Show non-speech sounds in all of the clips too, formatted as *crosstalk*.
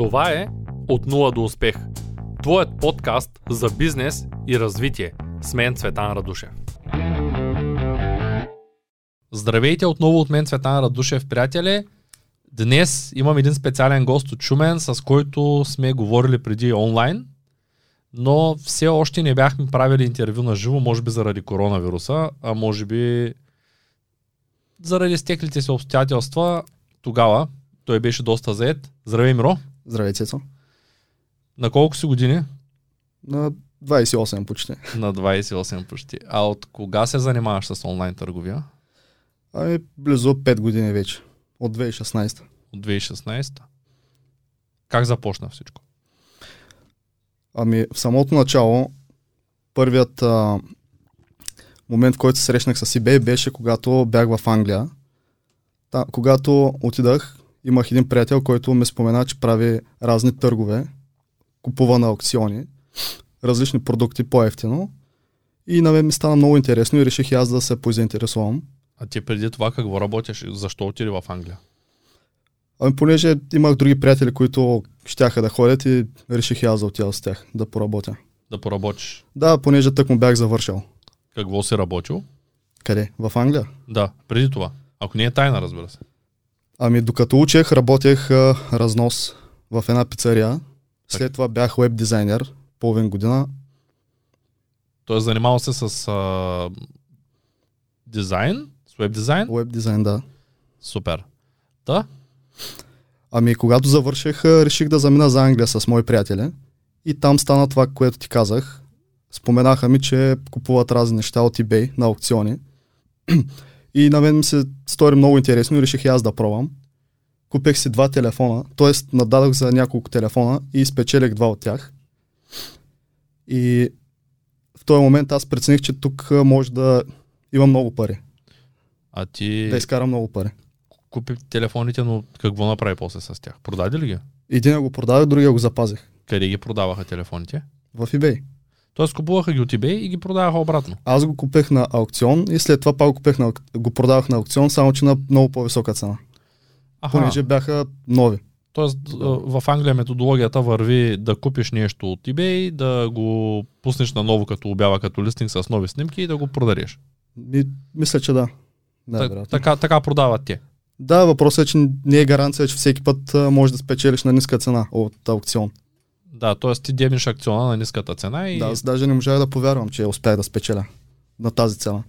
Това е От нула до успех. Твоят подкаст за бизнес и развитие. С мен Цветан Радушев. Здравейте отново от мен Цветан Радушев, приятели. Днес имам един специален гост от Шумен, с който сме говорили преди онлайн, но все още не бяхме правили интервю на живо, може би заради коронавируса, а може би заради стеклите си обстоятелства. Тогава той беше доста заед. Здравей, Миро. Здравей, Цецо. На колко си години? На 28 почти. На 28 почти. А от кога се занимаваш с онлайн търговия? Ами, близо 5 години вече. От 2016. От 2016. Как започна всичко? Ами, в самото начало, първият а, момент, в който се срещнах с eBay беше когато бях в Англия. Та, когато отидах, имах един приятел, който ме спомена, че прави разни търгове, купува на аукциони, различни продукти по-ефтино. И на мен ми стана много интересно и реших и аз да се позаинтересувам. А ти преди това какво работиш? Защо отиде в Англия? Ами понеже имах други приятели, които щяха да ходят и реших и аз да отида с тях, да поработя. Да поработиш. Да, понеже тък му бях завършил. Какво си работил? Къде? В Англия? Да, преди това. Ако не е тайна, разбира се. Ами докато учех, работех а, разнос в една пицария. След това бях веб дизайнер, половин година. Той занимавал се с а, дизайн, с веб дизайн. Веб дизайн, да. Супер. Да? Ами когато завърших, реших да замина за Англия с мои приятели. И там стана това, което ти казах. Споменаха ми, че купуват разни неща от eBay на аукциони. И на мен ми се стори много интересно и реших и аз да пробвам. Купех си два телефона, т.е. нададох за няколко телефона и спечелих два от тях. И в този момент аз прецених, че тук може да има много пари. А ти Да изкара много пари. купи телефоните, но какво направи после с тях? Продаде ли ги? Един го продавах, другия го запазих. Къде ги продаваха телефоните? В eBay. Тоест купуваха ги от eBay и ги продаваха обратно. Аз го купех на аукцион и след това пак купех на, го продавах на аукцион, само че на много по-висока цена. Аха, Понеже бяха нови. Тоест в Англия методологията върви да купиш нещо от eBay, да го пуснеш на ново като обява, като листинг с нови снимки и да го продадеш. И, мисля, че да. Да, вероятно. така, така продават те. Да, въпросът е, че не е гаранция, че всеки път а, можеш да спечелиш на ниска цена от аукцион. Да, т.е. ти дебнеш акциона на ниската цена и Да, аз даже не можах да повярвам, че успях да спечеля на тази цена.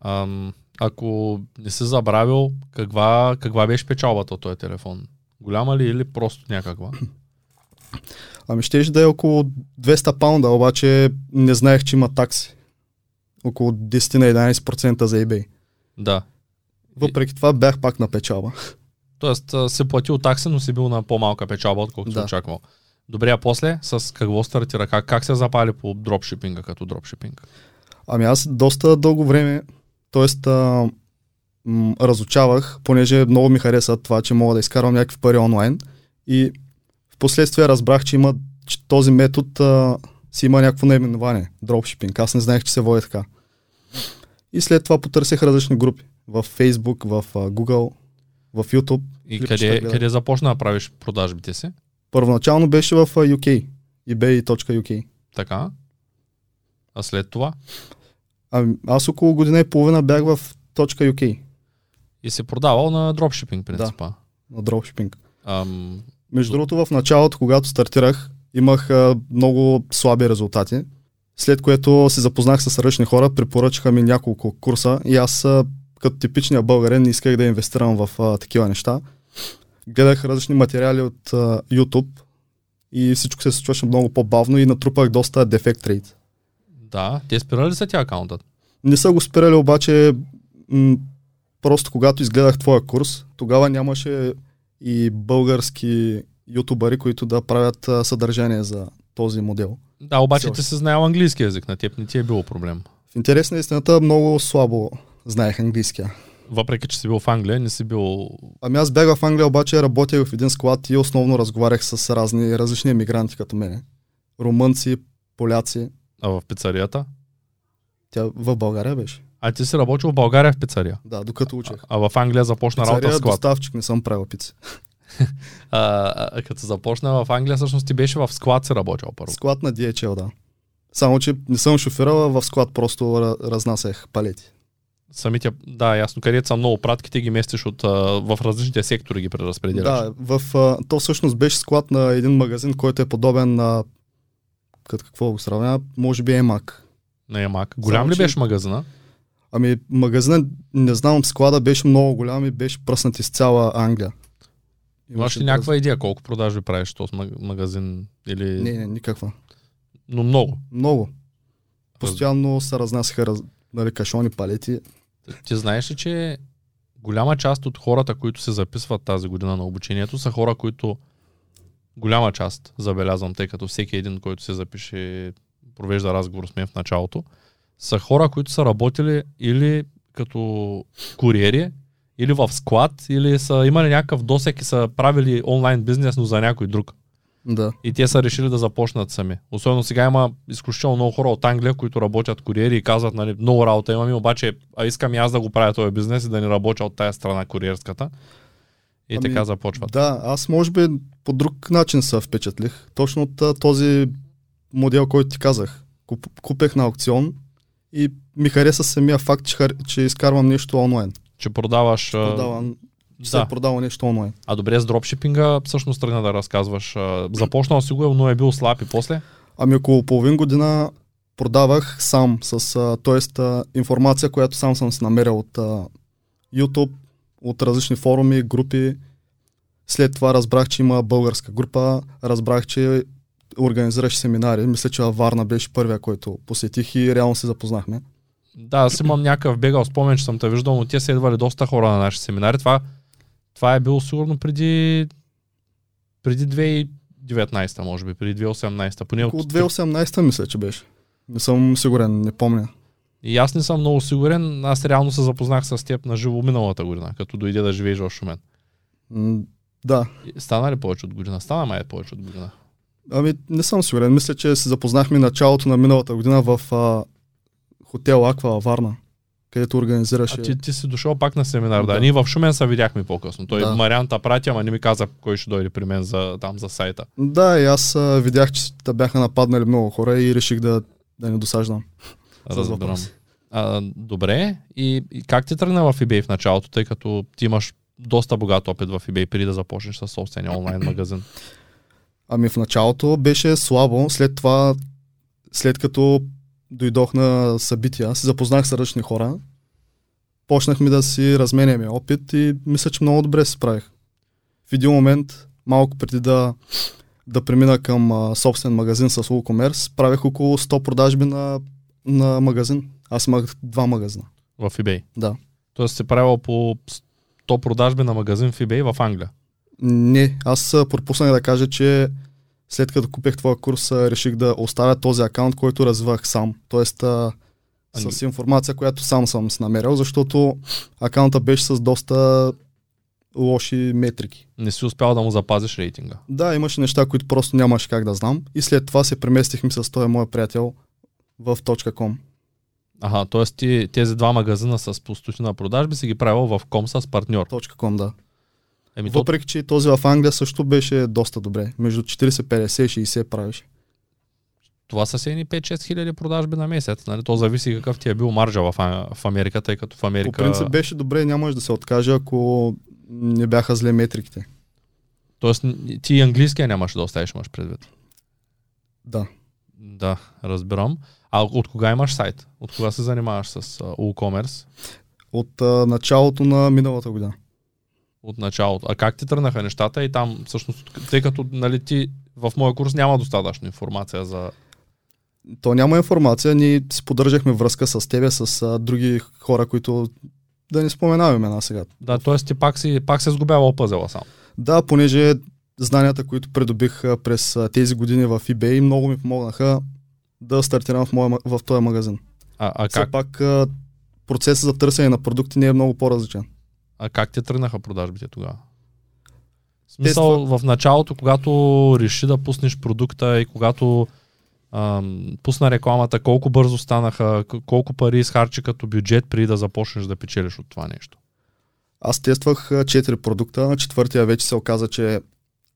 ам, ако не си забравил, каква, каква беше печалбата от този телефон? Голяма ли или просто някаква? *clears throat* Ами щеше да е около 200 паунда, обаче не знаех, че има такси. Около 10 на 11% за eBay. да. Въпреки това бях пак на печалба. Тоест си платил такси, но си бил на по-малка печалба, отколкото Да. си очаквал. Добре, а после с какво стартира? Как, как се запали по дропшипинга като дропшипинг? Ами аз доста дълго време, т.е. м- разучавах, понеже много ми хареса това, че мога да изкарвам някакви пари онлайн. И в последствие разбрах, че има че този метод а, си има някакво наименование. Дропшипинг. Аз не знаех, че се води така. И след това потърсих различни групи. В Facebook, в а, Google, в YouTube. И къде, къде започна да правиш продажбите си? Първоначално беше в а, UK. ebay.uk. Така. А след това? Ами, аз около година и половина бях в .uk И си продавал на дропшипинг принципа. на дропшипинг. Ам, Между другото, в началото, когато стартирах, имах а, много слаби резултати. След което се запознах с различни хора, препоръчаха ми няколко курса и аз а, като типичния българин не исках да инвестирам в а, такива неща. Гледах различни материали от а, YouTube и всичко се случваше много по-бавно и натрупах доста дефект рейт. да, те спирали ли са тя акаунтът? Не са го спирали, обаче м- просто когато изгледах твоя курс, тогава нямаше и български ютубъри, които да правят а, съдържание за този модел. Да, обаче Все ти си знаел английски язик, на теб не ти е било проблем. В интерес на истината много слабо знаех английския. Въпреки, че си бил в Англия, не си бил... Ами аз бях в Англия, обаче работех в един склад и основно разговарях с разни различни емигранти като мене. Румънци, поляци. А в пицарията? Тя в България беше. А ти си работил в България в пицария. Да, докато учех. А в Англия започна работа в Пицария, склад. доставчик, не съм правил пици. *laughs* а, а, като започна в Англия, всъщност ти беше в склад се работил първо. Склад на DHL, да. Само, че не съм шофирала в склад, просто ра- разнасях палети. Самите, да, ясно, където са много пратките, ги местиш от, а, в различните сектори ги преразпределяш. Да, в, а, то всъщност беше склад на един магазин, който е подобен на като какво го сравня, може би Емак. На Емак. Голям Само, ли беше магазина? Ами магазинът, не знам, склада беше много голям и беше пръснат из цяла Англия. Имаш ли някаква идея колко продажби правиш този маг- магазин? Или... Не, не, никаква. Но много. Много. Постоянно се разнасяха раз... нали, кашони, палети. Ти знаеш ли, че голяма част от хората, които се записват тази година на обучението, са хора, които голяма част, забелязвам, тъй като всеки един, който се запише, провежда разговор с мен в началото, са хора, които са работили или като куриери, или в склад, или са имали някакъв досек и са правили онлайн бизнес, но за някой друг. Да. И те са решили да започнат сами. Особено сега има изключително много хора от Англия, които работят куриери и казват, нали, много работа имам, и обаче а искам и аз да го правя този бизнес и да не работя от тая страна куриерската. И Ами, така започват. Да, аз може би по друг начин се впечатлих. Точно от този модел, който ти казах. Куп, купех на аукцион и ми хареса самия факт, че, че изкарвам нещо онлайн. Че продаваш... а, Продавам, че да. се е продава нещо онлайн. А добре, с дропшипинга всъщност тръгна да разказваш. Започнал си го, но е бил слаб и после. Ами около половин година продавах сам, с, т.е. информация, която сам съм си намерил от а, YouTube, от различни форуми, групи. След това разбрах, че има българска група, разбрах, че организираш семинари. Мисля, че във Варна беше първия, който посетих и реално се запознахме. Да, аз имам някакъв бегал спомен, че съм те виждал, но те са идвали доста хора на наши семинари. Това, това е било сигурно преди, преди 2019, може би, преди 2018. Поне Около от 2018 мисля, че беше. Не съм сигурен, не помня. И аз не съм много сигурен. Аз реално се запознах с теб на живо миналата година, като дойде да живееш в Шумен. М, Да, Стана ли повече от година? Стана май повече от година. Ами, не съм сигурен. Мисля, че се запознахме началото на миналата година в а, хотел Аква Варна, където организираше. А ти, ти си дошъл пак на семинар, да. Да. Ние в Шумен се видяхме по-късно. Той Да. Марианта прати, ама не ми каза кой ще дойде при мен за, там за сайта. Да, и аз а, видях, че те бяха нападнали много хора и реших да, да не досаждам. Разбирам. А, добре. И, и как ти тръгна в eBay в началото, тъй като ти имаш доста богат опит в eBay, преди да започнеш с собствения онлайн магазин? Ами в началото беше слабо, след това, след като дойдох на събития, се запознах с различни хора, почнахме да си разменяме опит и мисля, че много добре се справих. В един момент, малко преди да, да премина към а, собствен магазин с WooCommerce, правих около 100 продажби на, на магазин. Аз имах два магазина. В eBay. Да. Тоест си правил по 100 продажби на магазин в eBay в Англия. Не, аз пропуснах да кажа, че след като купих твоя курс, реших да оставя този акаунт, който развивах сам. Тоест а, Ами- с информация, която сам съм си намерил, защото акаунта беше с доста лоши метрики. Не си успял да му запазиш рейтинга. Да, имаше неща, които просто нямаше как да знам. И след това се преместихме с този мой приятел в .com. Ага, т.е. ти тези два магазина с по стотина продажби си ги правил в ком с партньор. .com, да. Еми, Въпреки, че този в Англия също беше доста добре. Между 40, 50, 60 правиш. това са едни 5-6 хиляди продажби на месец. Нали? То зависи какъв ти е бил маржа в, в Америка, тъй като в По Америка... принцип беше добре, нямаш да се откаже, ако не бяха зле метриките. Тоест ти английския нямаш да оставиш, имаш предвид. Да. Да, разбирам. А от кога имаш сайт? От кога се занимаваш с uh, WooCommerce? От а, началото на миналата година. От началото. А как ти тръгнаха нещата и там всъщност, тъй като нали, ти в моя курс няма достатъчно информация за... То няма информация, ние си поддържахме връзка с тебе, с а, други хора, които да не споменаваме имена сега. Да, т.е. ти пак си, пак се сгубявал пъзела сам. Да, понеже знанията, които придобих през тези години в eBay, много ми помогнаха да стартирам в, моя, в този магазин. А, а, Все как, пак а, процесът за търсене на продукти не е много по-различен. А как ти тръгнаха продажбите тогава? В смисъл, в началото, когато реши да пуснеш продукта и когато ам, пусна рекламата, колко бързо станаха, колко пари изхарчи като бюджет преди да започнеш да печелиш от това нещо? Аз тествах а, 4 продукта, на четвъртия вече се оказа, че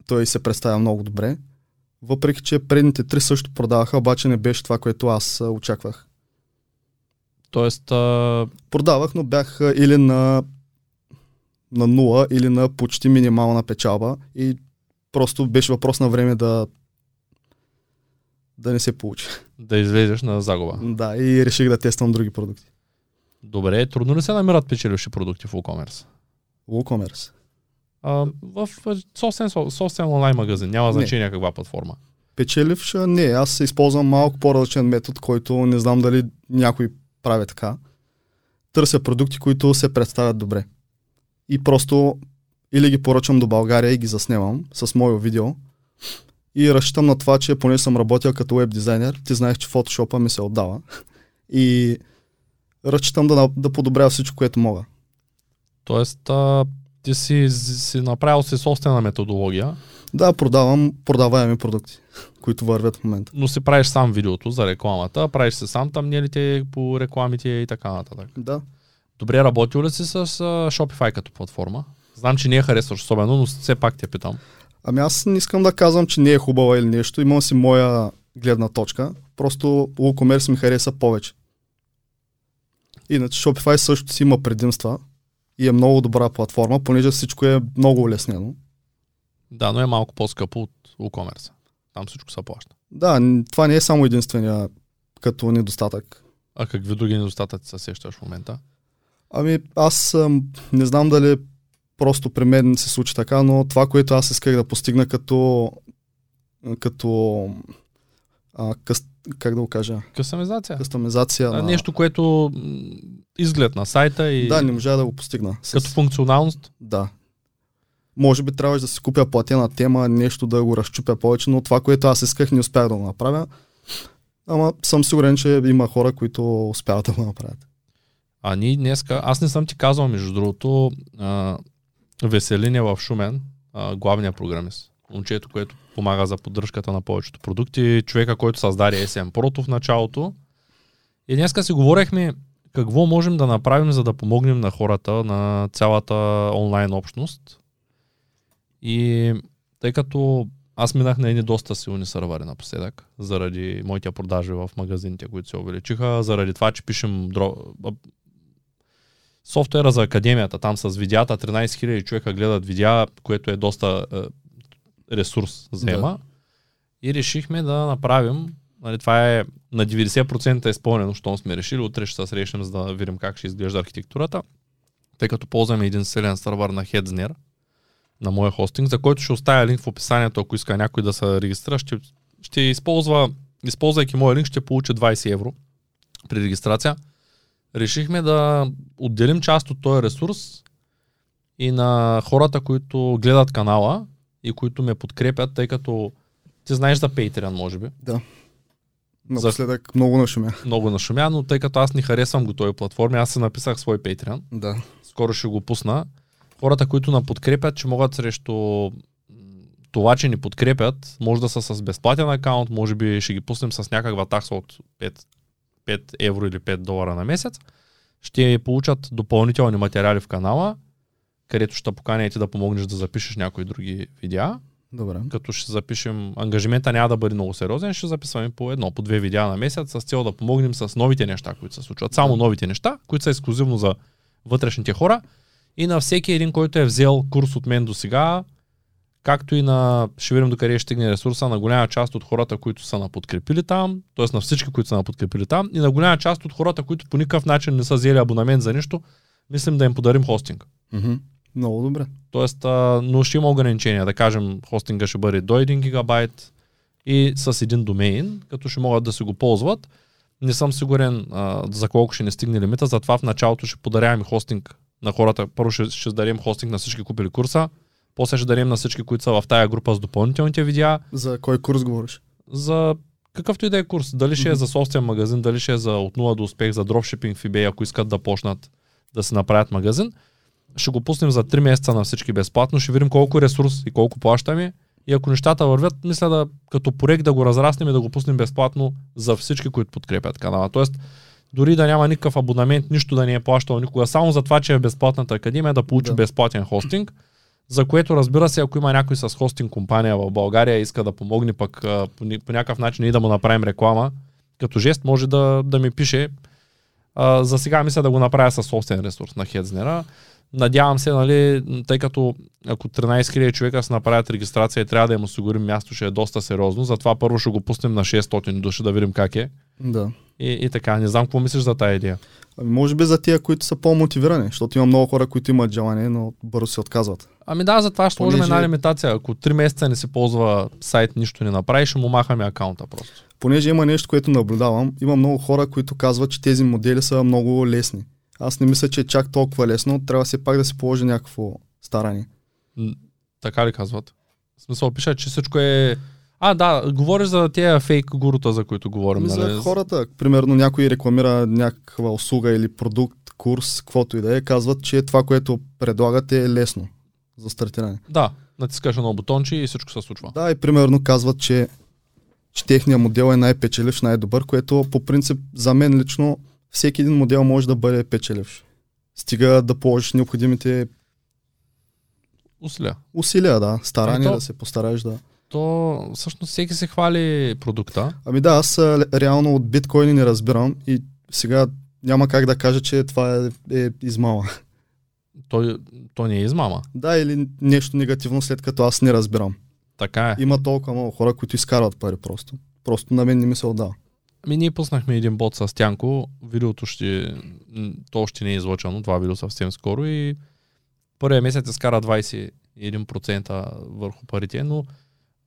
той се представя много добре. Въпреки, че предните три също продаваха, обаче не беше това, което аз очаквах. Тоест, а, Продавах, но бях или на, на нула, или на почти минимална печалба и просто беше въпрос на време да да не се получи. да излезеш на загуба. Да, и реших да тествам други продукти. Добре, трудно ли се намират печеливши продукти в WooCommerce? WooCommerce. А, в собствен, собствен онлайн магазин, няма Не. значение каква платформа. Печеливш, не, аз използвам малко по-различен метод, който не знам дали някой прави така. Търся продукти, които се представят добре. И просто или ги поръчам до България и ги заснемам с мое видео. И разчитам на това, че поне съм работил като веб дизайнер, ти знаеш, че фотошопа ми се отдава. И разчитам да, да подобря всичко, което мога. Тоест, а, ти си, си направил си собствена методология, Да, продавам продаваеми продукти, които вървят в момента. но си правиш сам видеото за рекламата, правиш се сам тамнелите по рекламите и така нататък. Да. Добре, работил ли си с а, Shopify като платформа? Знам, че не я харесваш особено, но все пак те питам. Ами аз не искам да казвам, че не е хубава или нещо. Имам си моя гледна точка. Просто WooCommerce ми хареса повече. Иначе Shopify също си има предимства и е много добра платформа, понеже всичко е много улеснено. Да, но е малко по-скъпо от WooCommerce. Там всичко се плаща. Да, това не е само единствения като недостатък. А какви други недостатъци се сещаш в момента? Ами аз ам, не знам дали просто при мен се случи така, но това, което аз исках да постигна като като а, къс, как да го кажа, Кастомизация. кастомизация А, на... Нещо, което изглед на сайта и Да, не можа да го постигна. С... като функционалност. Да. Може би трябваше да си купя платена тема, нещо да го разчупя повече, но това, което аз исках, не успях да го направя. Ама съм сигурен, че има хора, които успяват да го направят. А ние днеска, аз не съм ти казал, между другото, а, Веселин е в Шумен, а, главният програмист. Момчето, което помага за поддръжката на повечето продукти, човека, който създаде SM Pro в началото. И днеска си говорихме какво можем да направим, за да помогнем на хората, на цялата онлайн общност. И тъй като аз минах на едни доста силни сървъри напоследък, заради моите продажи в магазините, които се увеличиха, заради това, че пишем дро... софтуера за академията, там с видеята, 13 000 човека гледат видеа, което е доста е, ресурс заема. Да. И решихме да направим, нали, това е на 90% е изпълнено, щом сме решили, утре ще се срещнем, за да видим как ще изглежда архитектурата, тъй като ползваме един силен сървър на Headsner, на моя хостинг, за който ще оставя линк в описанието, ако иска някой да се регистрира, ще, ще използва, използвайки моя линк, ще получи 20 евро при регистрация. Решихме да отделим част от този ресурс и на хората, които гледат канала и които ме подкрепят, тъй като ти знаеш за Patreon, може би. Напоследък много нашумя. Много нашумя, но тъй като аз не харесвам готови платформи, аз се написах свой Patreon. Да. Скоро ще го пусна. Хората, които ни подкрепят, че могат срещу това, че ни подкрепят, може да са с безплатен акаунт, може би ще ги пуснем с някаква такса от 5, 5 евро или 5 долара на месец. Ще получат допълнителни материали в канала, където ще поканя и ти да помогнеш да запишеш някои други видеа. Добре. Като ще запишем, ангажимента няма да бъде много сериозен, ще записваме по едно, по две видеа на месец с цел да помогнем с новите неща, които се случват. Само новите неща, които са ексклюзивно за вътрешните хора. И на всеки един, който е взел курс от мен до сега, както и на, ще видим докъде ще стигне ресурса, на голяма част от хората, които са на подкрепили там, т.е. на всички, които са на подкрепили там, и на голяма част от хората, които по никакъв начин не са взели абонамент за нищо, мислим да им подарим хостинг. Мгм. Много добре. Тоест, а, но ще има ограничения. Да кажем, хостинга ще бъде до 1 гигабайт и с един домейн, като ще могат да си го ползват. Не съм сигурен а, за колко ще не стигне лимита, затова в началото ще подаряваме хостинг на хората. Първо ще, ще дадем хостинг на всички купили курса, после ще дадем на всички, които са в тая група с допълнителните видеа, За кой курс говориш? за какъвто и да е курс. Дали ще е за собствен магазин, дали ще е за от 0 до успех, за дропшипинг в eBay, ако искат да почнат да се направят магазин. Ще го пуснем за 3 месеца на всички безплатно, ще видим колко ресурс и колко плащаме. И ако нещата вървят, мисля да като проект да го разраснем и да го пуснем безплатно за всички, които подкрепят канала. Тоест, дори да няма никакъв абонамент, нищо да не е плащал никога, само за това, че е в безплатната академия, да получи Да. безплатен хостинг. За което разбира се, ако има някой с хостинг компания в България и иска да помогне пък по, някакъв начин и да му направим реклама, като жест може да, да ми пише. А, за сега мисля да го направя със собствен ресурс на Хедзнера. Надявам се, нали, тъй като ако 13 000 човека се направят регистрация и трябва да им осигурим място, ще е доста сериозно. Затова първо ще го пуснем на 600 души да видим как е. Да. И, и така, не знам какво мислиш за тази идея. Ами може би за тия, които са по-мотивирани, защото има много хора, които имат желание, но бързо се отказват. Ами да, затова ще сложим Понеже- една лимитация. Ако 3 месеца не се ползва сайт, нищо не направи, ще му махаме акаунта просто. Понеже има нещо, което наблюдавам, има много хора, които казват, че тези модели са много лесни. Аз не мисля, че е чак толкова лесно, трябва все пак да се положи някакво старание. Така ли казват? В смисъл, пише, че всичко е... А, да, говориш за тези фейк гурута, за които говорим. Ами нали? за хората, примерно някой рекламира някаква услуга или продукт, курс, каквото и да е, казват, че това, което предлагат е лесно за стартиране. Да, натискаш едно бутонче и всичко се случва. Да, и примерно казват, че, че техният модел е най-печеливш, най-добър, което по принцип за мен лично всеки един модел може да бъде печеливш. Стига да положиш необходимите Усилия. усилия, да, старание Ето- да се постараеш да. То всъщност всеки се хвали продукта. Ами да, аз реално от биткоини не разбирам и сега няма как да кажа, че това е, е измама. Той, то не е измама. Да, или нещо негативно, след като аз не разбирам. Така е. Има толкова много хора, които изкарват пари просто. Просто на мен не ми се отдава. Ами ние пуснахме един бот с Тянко, видеото ще, то още не е излъчено, това видео съвсем скоро и първия месец изкара 21% върху парите, но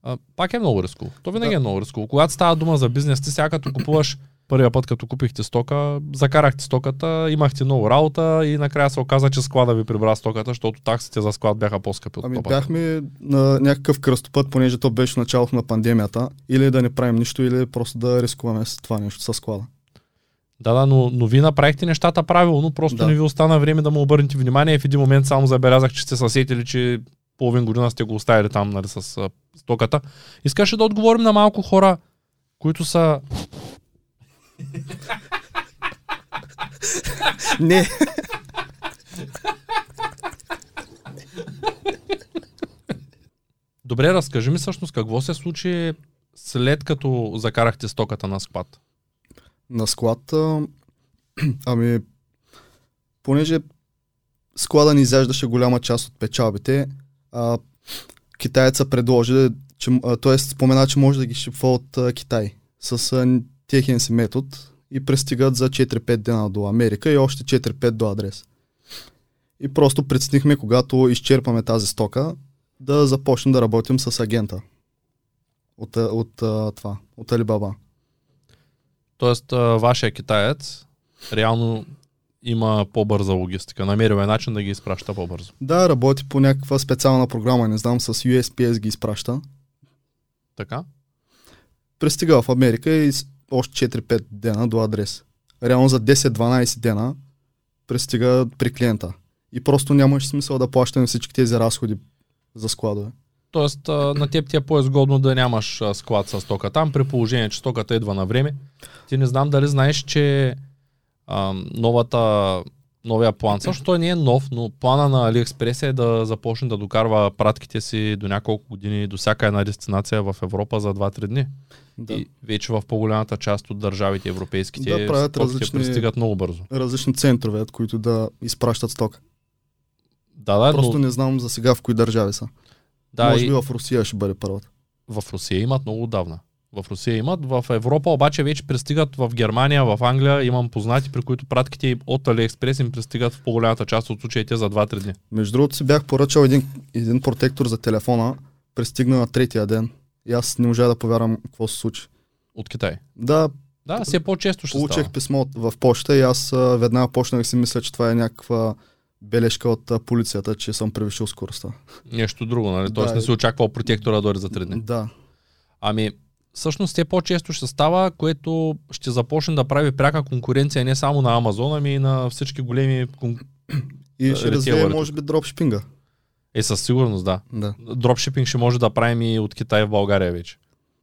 а, пак е много рисково. То винаги Да. е много рисково. Когато става дума за бизнес, ти сега като купуваш първия път, като купихте стока, закарахте стоката, имахте много работа и накрая се оказа, че склада ви прибра стоката, защото таксите за склад бяха по-скъпи от Ами папата. бяхме на някакъв кръстопът, понеже то беше началото на пандемията. Или да не правим нищо, или просто да рискуваме с това нещо, с склада. Да, да, но, но вие направихте нещата правилно, просто Да. не ви остана време да му обърнете внимание и в един момент само забелязах, че сте се сетили, че половин година сте го оставили там нали, с стоката. Искаше да отговорим на малко хора, които са... Не, Добре, разкажи ми всъщност какво се случи след като закарахте стоката на склад. на склад, ами, понеже склада ни изяждаше голяма част от печалбите, а, китаеца предложи, че, а, т.е. спомена, че може да ги шипва от а, Китай с а, техен си метод и пристигат за 4-5 дена до Америка и още 4-5 до адрес. И просто преценихме, когато изчерпаме тази стока, да започнем да работим с агента от, от, а, това, от Alibaba. Тоест, вашия китаец реално има по-бърза логистика. Намерил е начин да ги изпраща по-бързо. Да, работи по някаква специална програма, не знам, с USPS ги изпраща. Така? Пристига в Америка и още 4-5 дена до адрес. Реално за 10-12 дена пристига при клиента. И просто нямаш смисъл да плащаме всички тези разходи за складове. Тоест, на теб ти е по-изгодно да нямаш склад с стока там, при положение, че стоката идва на време. Ти не знам дали знаеш, че а, новата, новия план, също *clears throat* той не е нов, но плана на AliExpress е да започне да докарва пратките си до няколко години до всяка една дестинация в Европа за 2-3 дни. Да. И вече в по-голямата част от държавите европейските Да, правят различни- пристигат много бързо. Различни центрове, от които да изпращат стока. Да, да, Просто но, не знам за сега в кои държави са. да Може и би в Русия ще бъде първата. в Русия имат много отдавна. В Русия имат, в Европа обаче вече пристигат в Германия, в Англия. Имам познати, при които пратките от AliExpress им пристигат в по-голямата част от случаите за 2-3 дни. Между другото си бях поръчал един, един протектор за телефона, пристигна на третия ден. И аз не можа да повярвам какво се случи. От Китай. Да, Да, все по-често ще Получих става. писмо в почта и аз веднага почнах си мисля, че това е някаква бележка от полицията, че съм превишил скоростта. Нещо друго, нали? Тоест Да, не си очаквал протектора да дойде за 3 дни. Да. Ами, всъщност все по-често ще става, което ще започне да прави пряка конкуренция не само на Амазон, ами и на всички големи... Кон... И ще развие, може би, дропшипинга. Е, със сигурност, да. Да. Дропшипинг ще може да правим и от Китай в България вече.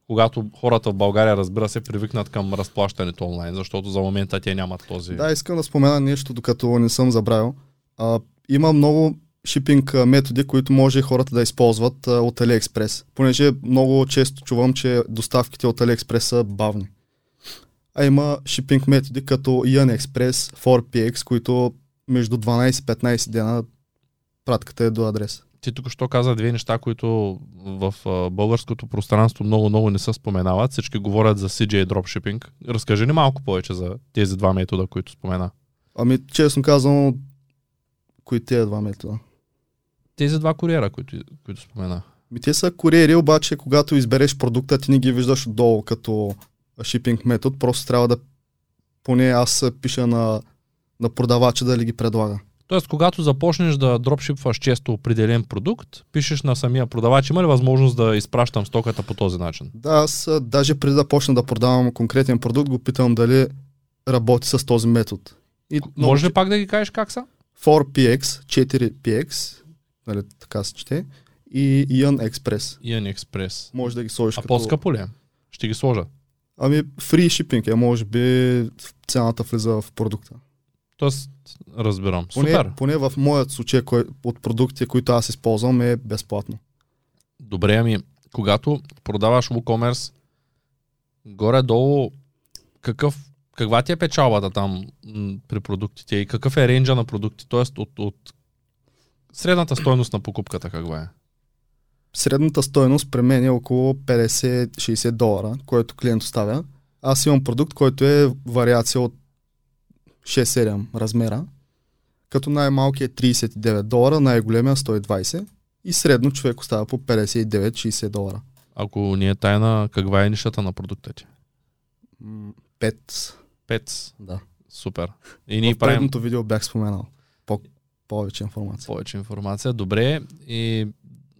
когато хората в България, разбира се, привикнат към разплащането онлайн, защото за момента те нямат този... Да, искам да спомена нещо, докато не съм забравил. А, има много шипинг методи, които може хората да използват а, от AliExpress, понеже много често чувам, че доставките от AliExpress са бавни. А има шипинг методи като Ian Express, 4PX, които между 12-15 дена пратката е до адрес. Ти тук що каза две неща, които в а, българското пространство много-много не се споменават. Всички говорят за CJ Dropshipping. Разкажи ни малко повече за тези два метода, които спомена. Ами, честно казвам, кои тези два метода? Тези два куриера, които, които спомена. Ми те са куриери, обаче когато избереш продукта, ти не ги виждаш отдолу като шипинг метод, просто трябва да поне аз пиша на, на продавача да ли ги предлага. Тоест, когато започнеш да дропшипваш често определен продукт, пишеш на самия продавач, има ли възможност да изпращам стоката по този начин? Да, аз даже преди да почна да продавам конкретен продукт, го питам дали работи с този метод. И Може ли пак да ги кажеш как са? 4PX, 4PX, нали, така се чете, и Ian Express. Ian Express. Може да ги сложиш А като... по-скъпо ли е? Ще ги сложа. Ами, free shipping е, може би цената влиза в продукта. Тоест, разбирам. Поне, Супер. поне в моят случай кой, от продуктите, които аз използвам е безплатно. Добре, ами, когато продаваш WooCommerce, горе-долу, какъв, каква ти е печалбата там м, при продуктите и какъв е рейнджа на продукти, т.е. От, от средната стойност на покупката каква е? Средната стойност при мен е около 50-60 долара, който клиент оставя. Аз имам продукт, който е вариация от 6-7 размера, като най-малкият е 39 долара, най-големия 120 и средно човек остава по 59-60 долара. Ако ни е тайна, каква е нишата на продукта ти? 5. Пец. Да. Супер. И ние В правим предното видео бях споменал. По- повече информация. повече информация. Добре. И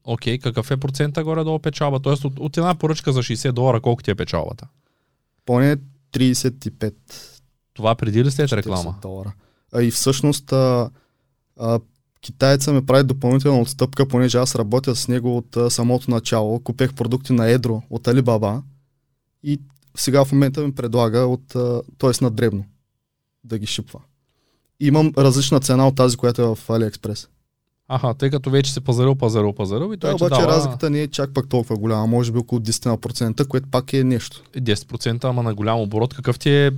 окей, какъв е процента горе-долу печалба? Тоест от, от една поръчка за 60 долара, колко ти е печалбата? Поне 35 Това преди ли след 40 реклама? долара. А и всъщност а, а, китайца ми прави допълнителна отстъпка, понеже аз работя с него от а, самото начало. Купех продукти на Едро от Alibaba и сега в момента ми предлага от, т.е. на дребно да ги шипва. Имам различна цена от тази, която е в AliExpress. Аха, тъй като вече се пазарил, пазарил, пазарил и той Да, обаче дава разликата не е чак пак толкова голяма, може би около 10%, което пак е нещо. 10%, ама на голям оборот. Какъв ти е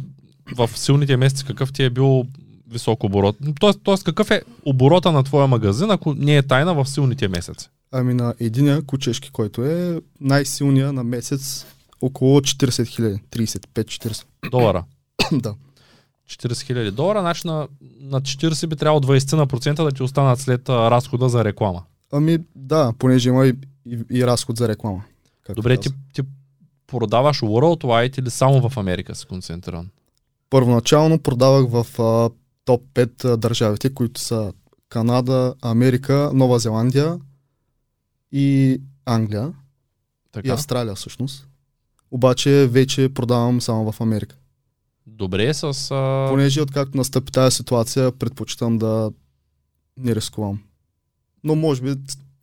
в силните месеци, какъв ти е бил висок оборот? Тоест, тоест какъв е оборота на твоя магазин, ако не е тайна в силните месеци? Ами на единия кучешки, който е най-силния на месец около 40 хиляди, 35-40. Долара. *coughs* да. 40 хиляди долара, значи на, на 40 би трябвало 20 на процента да ти останат след а, разхода за реклама. Ами да, понеже има и, и, и разход за реклама. Добре, ти, ти продаваш Worldwide или само в Америка си концентриран? Първоначално продавах в а, топ 5 а, държавите, които са Канада, Америка, Нова Зеландия и Англия и Така? Австралия всъщност. Обаче вече продавам само в Америка. Добре, с... А... Понеже откакто настъпи тази ситуация, предпочитам да не рискувам. Но може би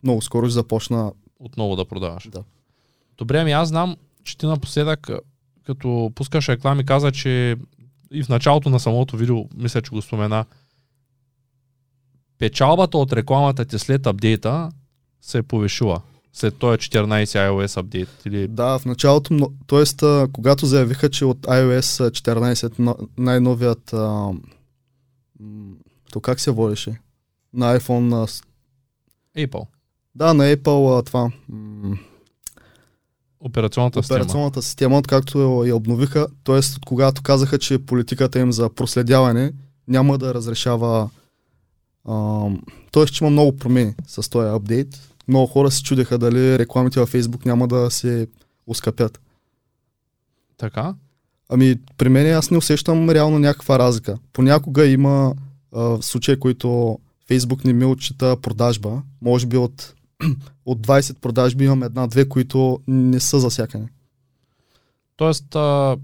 много скоро ще започна отново да продаваш. да. Добре, ами аз знам, че ти напоследък, като пускаш реклами, каза, че и в началото на самото видео, мисля, че го спомена, печалбата от рекламата ти след апдейта се е повишила. След този 14 iOS апдейт. Или... Да, в началото, т.е. когато заявиха, че от iOS 14 на- най-новият а, то как се водеше? На iPhone, а, Apple. да, на Apple а, това м, Операционната система. операционната система, откакто я обновиха, т.е. когато казаха, че политиката им за проследяване няма да разрешава т.е. че има много промени с този апдейт. Много хора се чудеха дали рекламите във Facebook няма да се ускъпят. Така? Ами, при мен аз не усещам реално някаква разлика. Понякога има а, случаи, които Фейсбук не ми отчита продажба. Може би от, *clears throat* от 20 продажби имам една-две, които не са засякани. Тоест, а,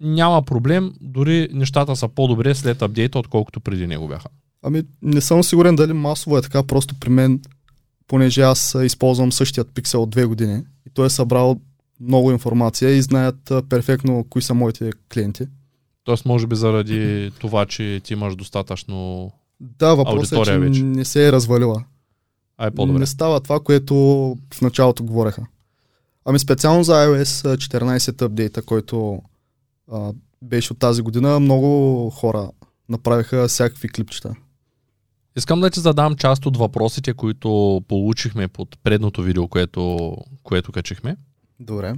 няма проблем, дори нещата са по-добре след апдейта, отколкото преди него бяха. Ами, не съм сигурен дали масово е така, просто при мен, понеже аз използвам същият пиксел от две години и той е събрал много информация и знаят перфектно кои са моите клиенти. Тоест, може би заради това, че ти имаш достатъчно... Да, въпросът е, че вече. не се е развалила. А е по-добре. Не става това, което в началото говореха. Ами специално за iOS 14 апдейта, който а, беше от тази година, много хора направиха всякакви клипчета. Искам да ти задам част от въпросите, които получихме под предното видео, което, което качихме. Добре.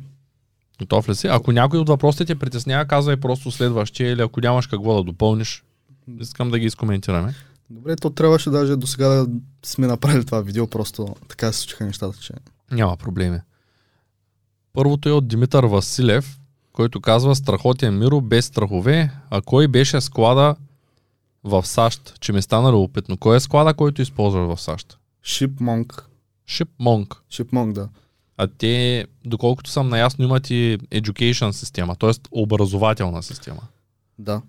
Готов ли си? Ако някой от въпросите те притеснява, казвай просто следващия или ако нямаш какво да допълниш, искам да ги изкоментираме. Добре, то трябваше даже до сега да сме направили това видео, просто така се случиха нещата, че... Няма проблеми. Първото е от Димитър Василев, който казва Страхотен Миро без страхове. А кой беше склада в САЩ? Че ми стана любопитно. Кой е склада, който използваш в САЩ? Shipmonk. Shipmonk. Shipmonk, да. А те, доколкото съм наясно, имат и education система, т.е. образователна система. Да.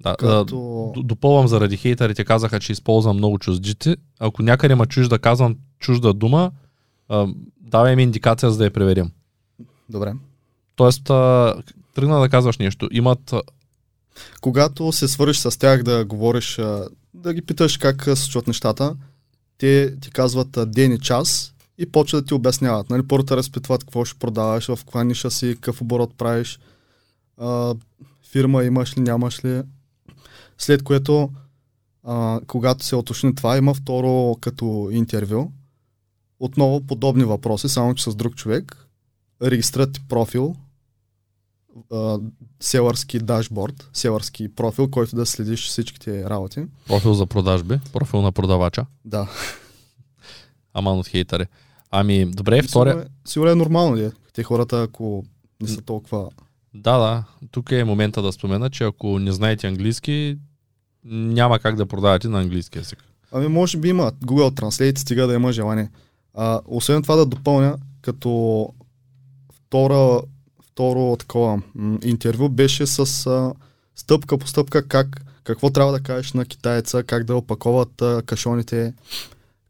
Да, Като... Д- допълвам заради хейтерите, казаха, че използвам много чуждици. Ако някъде ма чуш да казвам чужда дума, а, давай ми индикация, за да я преверим. Добре. Тоест, а, тръгна да казваш нещо. Имат... Когато се свържиш с тях да говориш, да ги питаш как се случват нещата, те ти казват ден и час и почват да ти обясняват. Нали, първо те разпитват какво ще продаваш, в каква ниша си, какъв оборот правиш, а, фирма имаш ли, нямаш ли. След което, а, когато се уточни това, има второ като интервю. Отново подобни въпроси, само че с друг човек. Регистрират ти профил, селърски дашборд, селърски профил, който да следиш всичките работи. Профил за продажби, профил на продавача. Да. Аман от хейтери. Ами, добре, втория... Сигурно е, сигурно е нормално, ли? Те хората, ако не са толкова... Да, да. Тук е момента да спомена, че ако не знаете английски, няма как да продавате на английски език. Ами може би има Google Translate, стига да има желание. А, освен това да допълня, като втора, второ такова интервю беше с а, стъпка по стъпка как, какво трябва да кажеш на китайца, как да опаковат а, кашоните,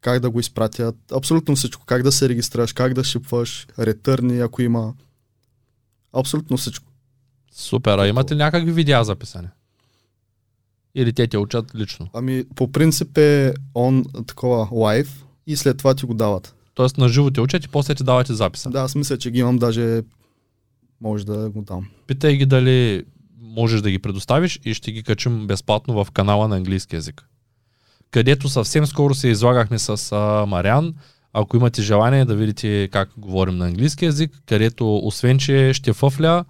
как да го изпратят, абсолютно всичко, как да се регистрираш, как да шипваш, ретърни, ако има. Абсолютно всичко. Супер. А имате ли някакви видеа записани? Или те те учат лично? Ами, по принцип е он такова лайв и след това ти го дават. Тоест на живо те учат и после ти давате записа. Да, аз мисля, че ги имам, даже може да го дам. Питай ги дали можеш да ги предоставиш и ще ги качим безплатно в канала на английски язик. Където съвсем скоро се излагахме с а, Мариан. Ако имате желание да видите как говорим на английски язик, където освен, че ще фъфля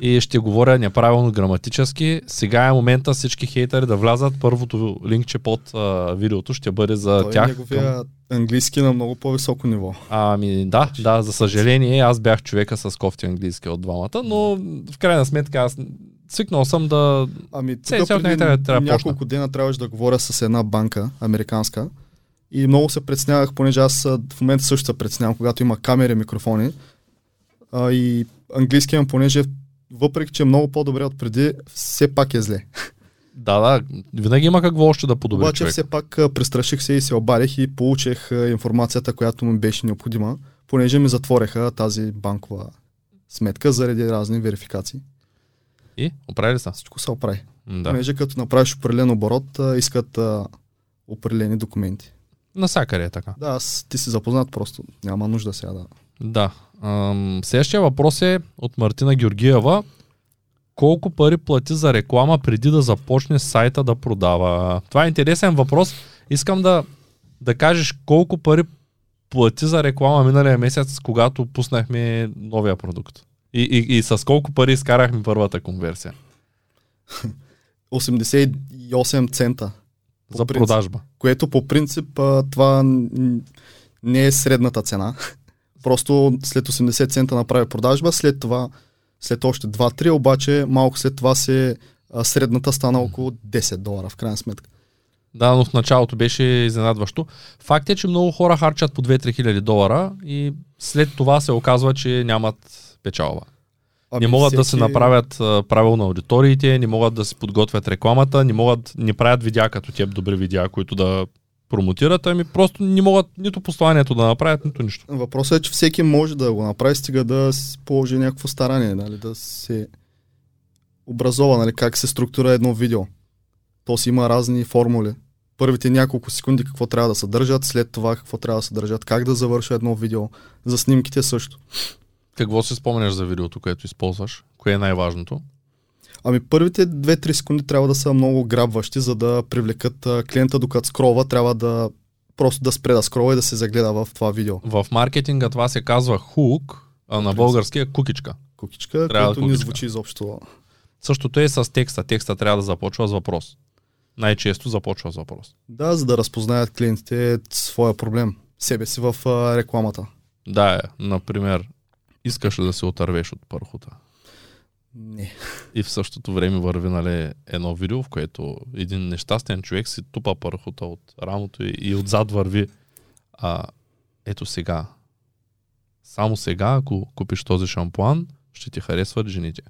и ще говоря неправилно граматически, сега е момента всички хейтери да влязат. Първото линкче под а, видеото ще бъде за Той е тях. неговия английски на много по-високо ниво. Ами да, да, за съжаление, аз бях човека с кофти английски от двамата, но в крайна сметка аз свикнал съм да... Ами, тук преди трябва- трябва няколко дена трябваше да говоря с една банка, американска, и много се предснявах, понеже аз в момента също се предснявам, когато има камери, микрофони. А, и английски имам, понеже въпреки, че е много по-добре от преди, все пак е зле. Да, да, винаги има какво още да подобри Обаче човек. все пак престраших се и се обадих и получих информацията, която ми беше необходима, понеже ми затвориха тази банкова сметка заради разни верификации. И, оправили са. Всичко се оправи. Да. Понеже като направиш определен оборот, искат а, определени документи. Насякъде е така. Да, аз ти си запознат просто. Няма нужда сега да. Да. Ам, следващия въпрос е от Мартина Георгиева. Колко пари плати за реклама преди да започне сайта да продава? Това е интересен въпрос. Искам да, да кажеш колко пари плати за реклама миналия месец, когато пуснахме новия продукт. И, и, и с колко пари изкарахме първата конверсия *laughs* 88 цента. За принцип. продажба. Което по принцип това не е средната цена. Просто след 80 цента направи продажба, след това, след още 2-3, обаче малко след това се а, средната стана около 10 долара в крайна сметка. Да, но в началото беше изненадващо. Факт е, че много хора харчат по 2-3 хиляди долара и след това се оказва, че нямат печалба. Ами не могат да всеки- се направят а, правилно аудиториите, не могат да си подготвят рекламата, не могат, не правят видеа като теб добри видеа, които да промотират, ами просто не могат нито посланието да направят, нито нищо. Въпросът е, че всеки може да го направи, стига да положи някакво старание, нали, да се образова, нали, как се структура едно видео. То си има разни формули. Първите няколко секунди какво трябва да съдържат, след това какво трябва да съдържат, как да завърша едно видео. За снимките също. Какво си спомняш за видеото, което използваш? Кое е най-важното? Ами първите 2-3 секунди трябва да са много грабващи, за да привлекат клиента докато скролва, трябва да просто да спре да скролва и да се загледа в това видео. В маркетинга това се казва хук, а на български е кукичка. Кукичка, Трябва което не кукичка. звучи изобщо. Същото е с текста. Текста трябва да започва с въпрос. Най-често започва с въпрос. Да, за да разпознаят клиентите своя проблем, себе си в а, рекламата. Да, е, например, искаш ли да се отървеш от пърхота? Не. И в същото време върви нали, едно видео, в което един нещастен човек си тупа пърхота от рамото и, и отзад върви. А, ето сега. Само сега, ако купиш този шампуан, ще ти харесват жените.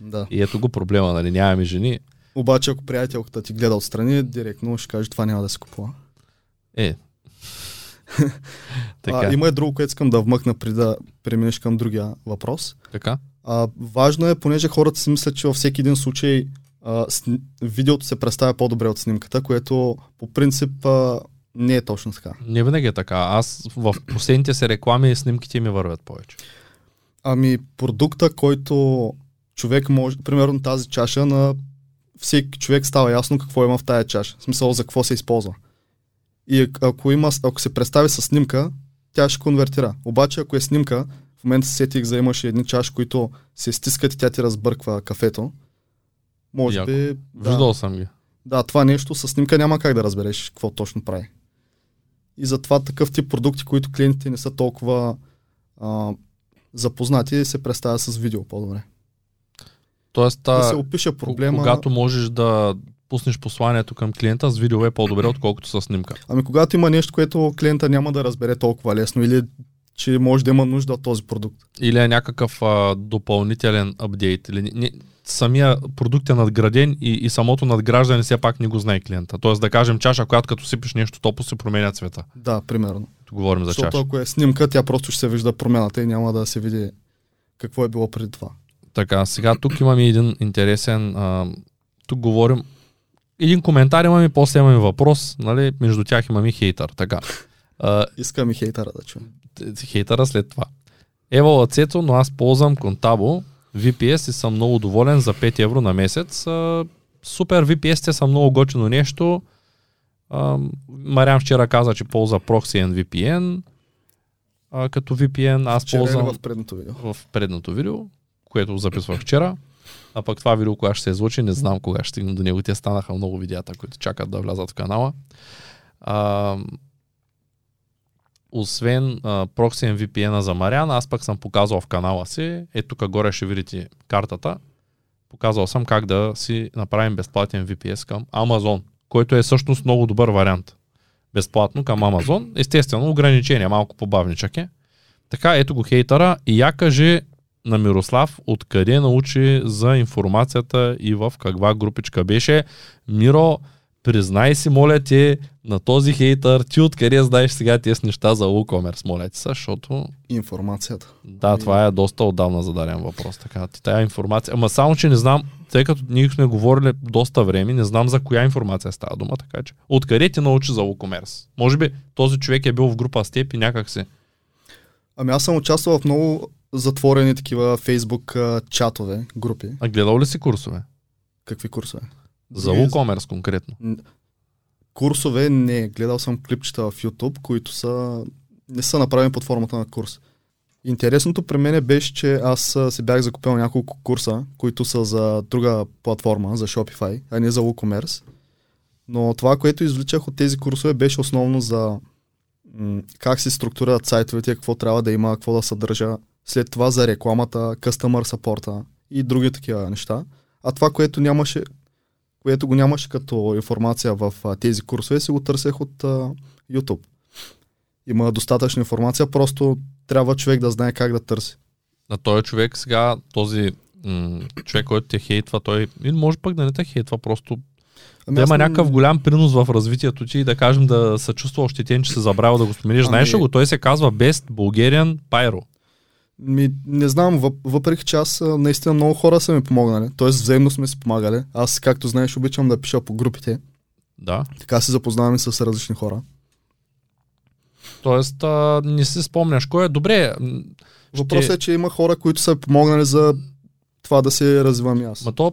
Да. И ето го проблема, нали? Нямаме жени. Обаче, ако приятелката ти гледа отстрани, директно ще каже, това няма да се купува. Е. *laughs* така. А, има и друго, което искам да вмъкна преди да преминеш към другия въпрос. така? А, важно е, понеже хората си мислят, че във всеки един случай а, сни... видеото се представя по-добре от снимката, което по принцип а, не е точно така. Не винаги е така. Аз в последните си реклами снимките ми вървят повече. Ами продукта, който човек може, примерно тази чаша на всеки човек става ясно какво има в тая чаша. В смисъл за какво се използва. И ак- ако, има, ако се представи с снимка, тя ще конвертира. Обаче ако е снимка, в момента се сетих за имаше едни чаши, които се стискат и тя ти разбърква кафето. Може Яко. би... Да, Виждал съм ги. да, това нещо с снимка няма как да разбереш какво точно прави. И затова такъв тип продукти, които клиентите не са толкова а, запознати, се представя с видео по-добре. Тоест, Да се опише проблема. когато можеш да пуснеш посланието към клиента с видео е по-добре, отколкото с снимка. Ами когато има нещо, което клиента няма да разбере толкова лесно или че може да има нужда от този продукт. Или е някакъв а, допълнителен апдейт. Или, не, самия продукт е надграден и, и самото надграждане все пак не го знае клиента. Тоест да кажем чаша, която като сипиш нещо топло се променя цвета. Да, примерно. Тук говорим за Защото чаша. ако е снимка, тя просто ще се вижда промяната и няма да се види какво е било преди това. Така, сега тук имаме един интересен... А, тук говорим... Един коментар имаме, после имаме въпрос, нали? Между тях имаме хейтър. Така. А, Искам и хейтъра да чуем. Хейтъра след това. Ева Лацето, но аз ползвам Contabo VPS и съм много доволен за 5 евро на месец. А, супер, VPS-те са много готино нещо. А, Мариан вчера каза, че ползва Proxy VPN. А, като VPN аз Вчера ползвам в предното видео. в предното видео, което записвах вчера. А пък това видео, кога ще се излучи, не знам кога ще стигна до него. Те станаха много видеята, които чакат да влязат в канала. А, освен а, Proxy VPN за Мариан, аз пък съм показал в канала си. Ето тук горе ще видите картата. Показал съм как да си направим безплатен VPS към Amazon, който е всъщност много добър вариант. Безплатно към Amazon. Естествено, ограничение, малко по-бавничък е. Така, ето го хейтъра и я кажи на Мирослав откъде научи за информацията и в каква групичка беше. Миро, признай си, моля те, на този хейтър, ти откъде знаеш сега тези неща за WooCommerce, моля ти защото Информацията. да, това е доста отдавна зададен въпрос. Така, ти тая информация. Ама само, че не знам, тъй като ние сме говорили доста време, не знам за коя информация става дума, така че. Откъде ти научи за WooCommerce? Може би този човек е бил в група с теб и някак се. Ами аз съм участвал в много затворени такива а, чатове, групи. А гледал ли си курсове? Какви курсове? За WooCommerce конкретно. Курсове не. Гледал съм клипчета в YouTube, които са не са направени под формата на курс. Интересното при мен беше, че аз си бях закупил няколко курса, които са за друга платформа, за Shopify, а не за WooCommerce. Но това, което извличах от тези курсове, беше основно за м- как се структурират сайтовете, какво трябва да има, какво да съдържа. След това за рекламата, customer support и други такива неща. А това, което нямаше, което го нямаше като информация в а, тези курсове, си го търсех от а, YouTube. Има достатъчно информация, просто трябва човек да знае как да търси. На този човек сега, този м- човек, който те хейтва, той или може пък да не те хейтва, просто Ами да има не- някакъв голям принос в развитието ти и да кажем да се чувства ощетен, че се забравил да го спомениш. Ами- Знаеш ли го? Той се казва Best Bulgarian Pyro. Ми, не знам, въп, въпреки че аз наистина много хора са ми помогнали. Тоест взаимно сме си помагали. Аз, както знаеш, обичам да пиша по групите. Да. Така се запознаваме с различни хора. Тоест, а, не си спомняш кой е. Добре, м, Въпросът е, че има хора, които са помогнали за това да се развивам и аз. ма то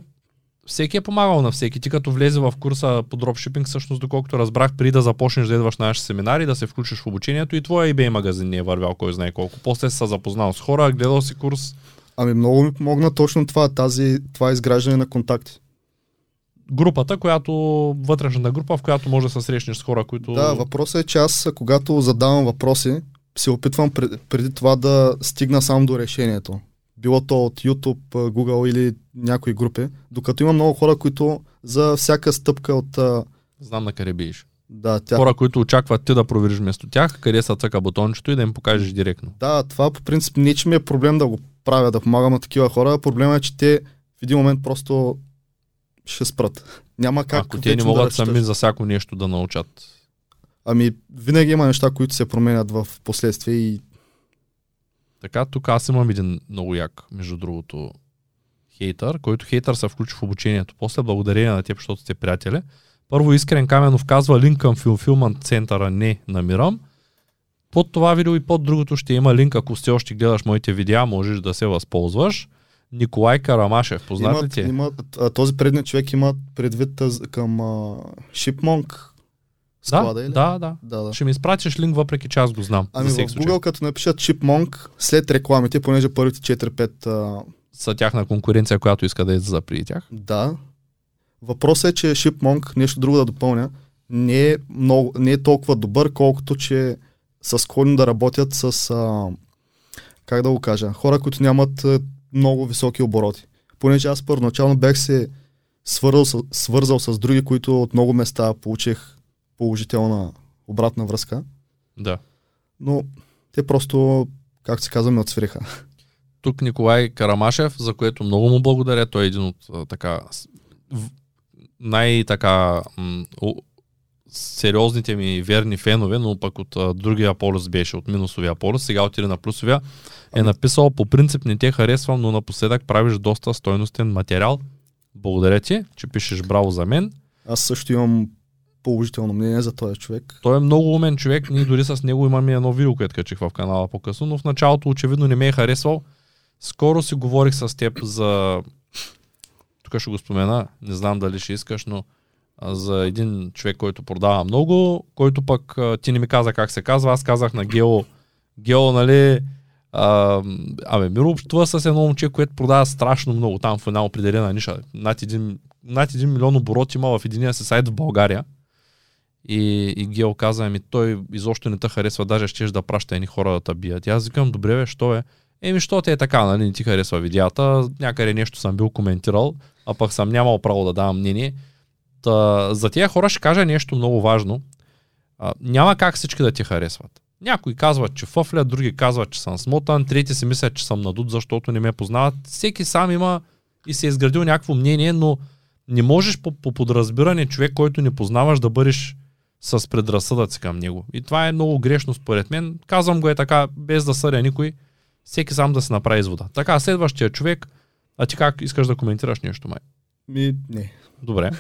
всеки е помагал на всеки. Ти като влезе в курса по дропшипинг, всъщност, доколкото разбрах, преди да започнеш да идваш на наши семинари, да се включиш в обучението и твоя eBay магазин не е вървял кой знае колко. После се запознал с хора, гледал си курс. Ами много ми помогна точно това, тази, това изграждане на контакти. Групата, която, вътрешната група, в която може да се срещнеш с хора, които... Да, въпросът е, че аз, когато задавам въпроси, се опитвам пред, преди това да стигна сам до решението. Било то от YouTube, Google или някои групи, докато има много хора, които за всяка стъпка от Знам на къде биеш. да, тях, Хора, които очакват ти да провериш вместо тях, къде са цъка бутончето и да им покажеш директно. Да, това по принцип не, че ми е проблем да го правя, да помагам на такива хора. Проблемът е, че те в един момент просто ще спрат. Няма как. Ако те не могат разчиташ. сами за всяко нещо да научат. Ами, винаги има неща, които се променят в последствие и Така, тук аз имам един много як, между другото, хейтър, който хейтър се включи в обучението. После благодарение на теб, защото сте приятели. Първо Искрен Каменов казва линк към Филфилман центъра не намирам. Под това видео и под другото ще има линк, ако все още гледаш моите видеа, можеш да се възползваш. Николай Карамашев, познат ли ти? този предният човек има предвид към а, Shipmonk склада Да, или? да, да. да, да. Ще ми изпратиш линк, въпреки че аз го знам. Ами за в всеки случай. Google, като напишат Chipmonk, след рекламите, понеже първите 4-5 а, Са тяхна конкуренция, която иска да излиза при тях. Да. Въпросът е, че Shipmonk, нещо друго да допълня, не е, много, не е толкова добър, колкото че са склонни да работят с, а, как да го кажа, хора, които нямат а, много високи обороти. Понеже аз първоначално бях се свързал, свързал с други, които от много места получих положителна обратна връзка, Да. но те просто, както се казва, ме отсвириха. Тук Николай Карамашев, за което много му благодаря. Той е един от така най-така м, сериозните ми верни фенове, но пък от а, другия полюс беше, от минусовия полюс, сега отиде на плюсовия, е Ами- написал по принцип не те харесвам, но напоследък правиш доста стойностен материал. Благодаря ти, че пишеш браво за мен. Аз също имам положително мнение за този човек. Той е много умен човек. Ние дори с него имаме едно видео, което качих в канала по-късно, но в началото очевидно не ме е харесвал. Скоро си говорих с теб за... Тук ще го спомена, не знам дали ще искаш, но за един човек, който продава много, който пък ти не ми каза как се казва, аз казах на Гео, Гео, нали, а, абе, Миро общува с едно момче, което продава страшно много там в една определена ниша. Над един, над един милион оборот има в единия си сайт в България. И, и Гео каза, ами той изобщо не те харесва, даже щеш да праща едни хора да те бият. И аз викам, добре бе, що е? Еми, що ти е така, нали, не ти харесва видеята, някъде нещо съм бил коментирал, а пък съм нямал право да давам мнение. Та, за тия хора ще кажа нещо много важно. А, няма как всички да ти харесват. Някои казват, че фъфля, други казват, че съм смотан, трети си мислят, че съм надут, защото не ме познават. Всеки сам има и се е изградил някакво мнение, но не можеш по, по подразбиране човек, който не познаваш, да бъдеш с предразсъдъци към него. И това е много грешно според мен. Казвам го е така, без да съдя никой, всеки сам да се направи извода. Така, следващия човек, а ти как искаш да коментираш нещо, май? Ми, не. Добре.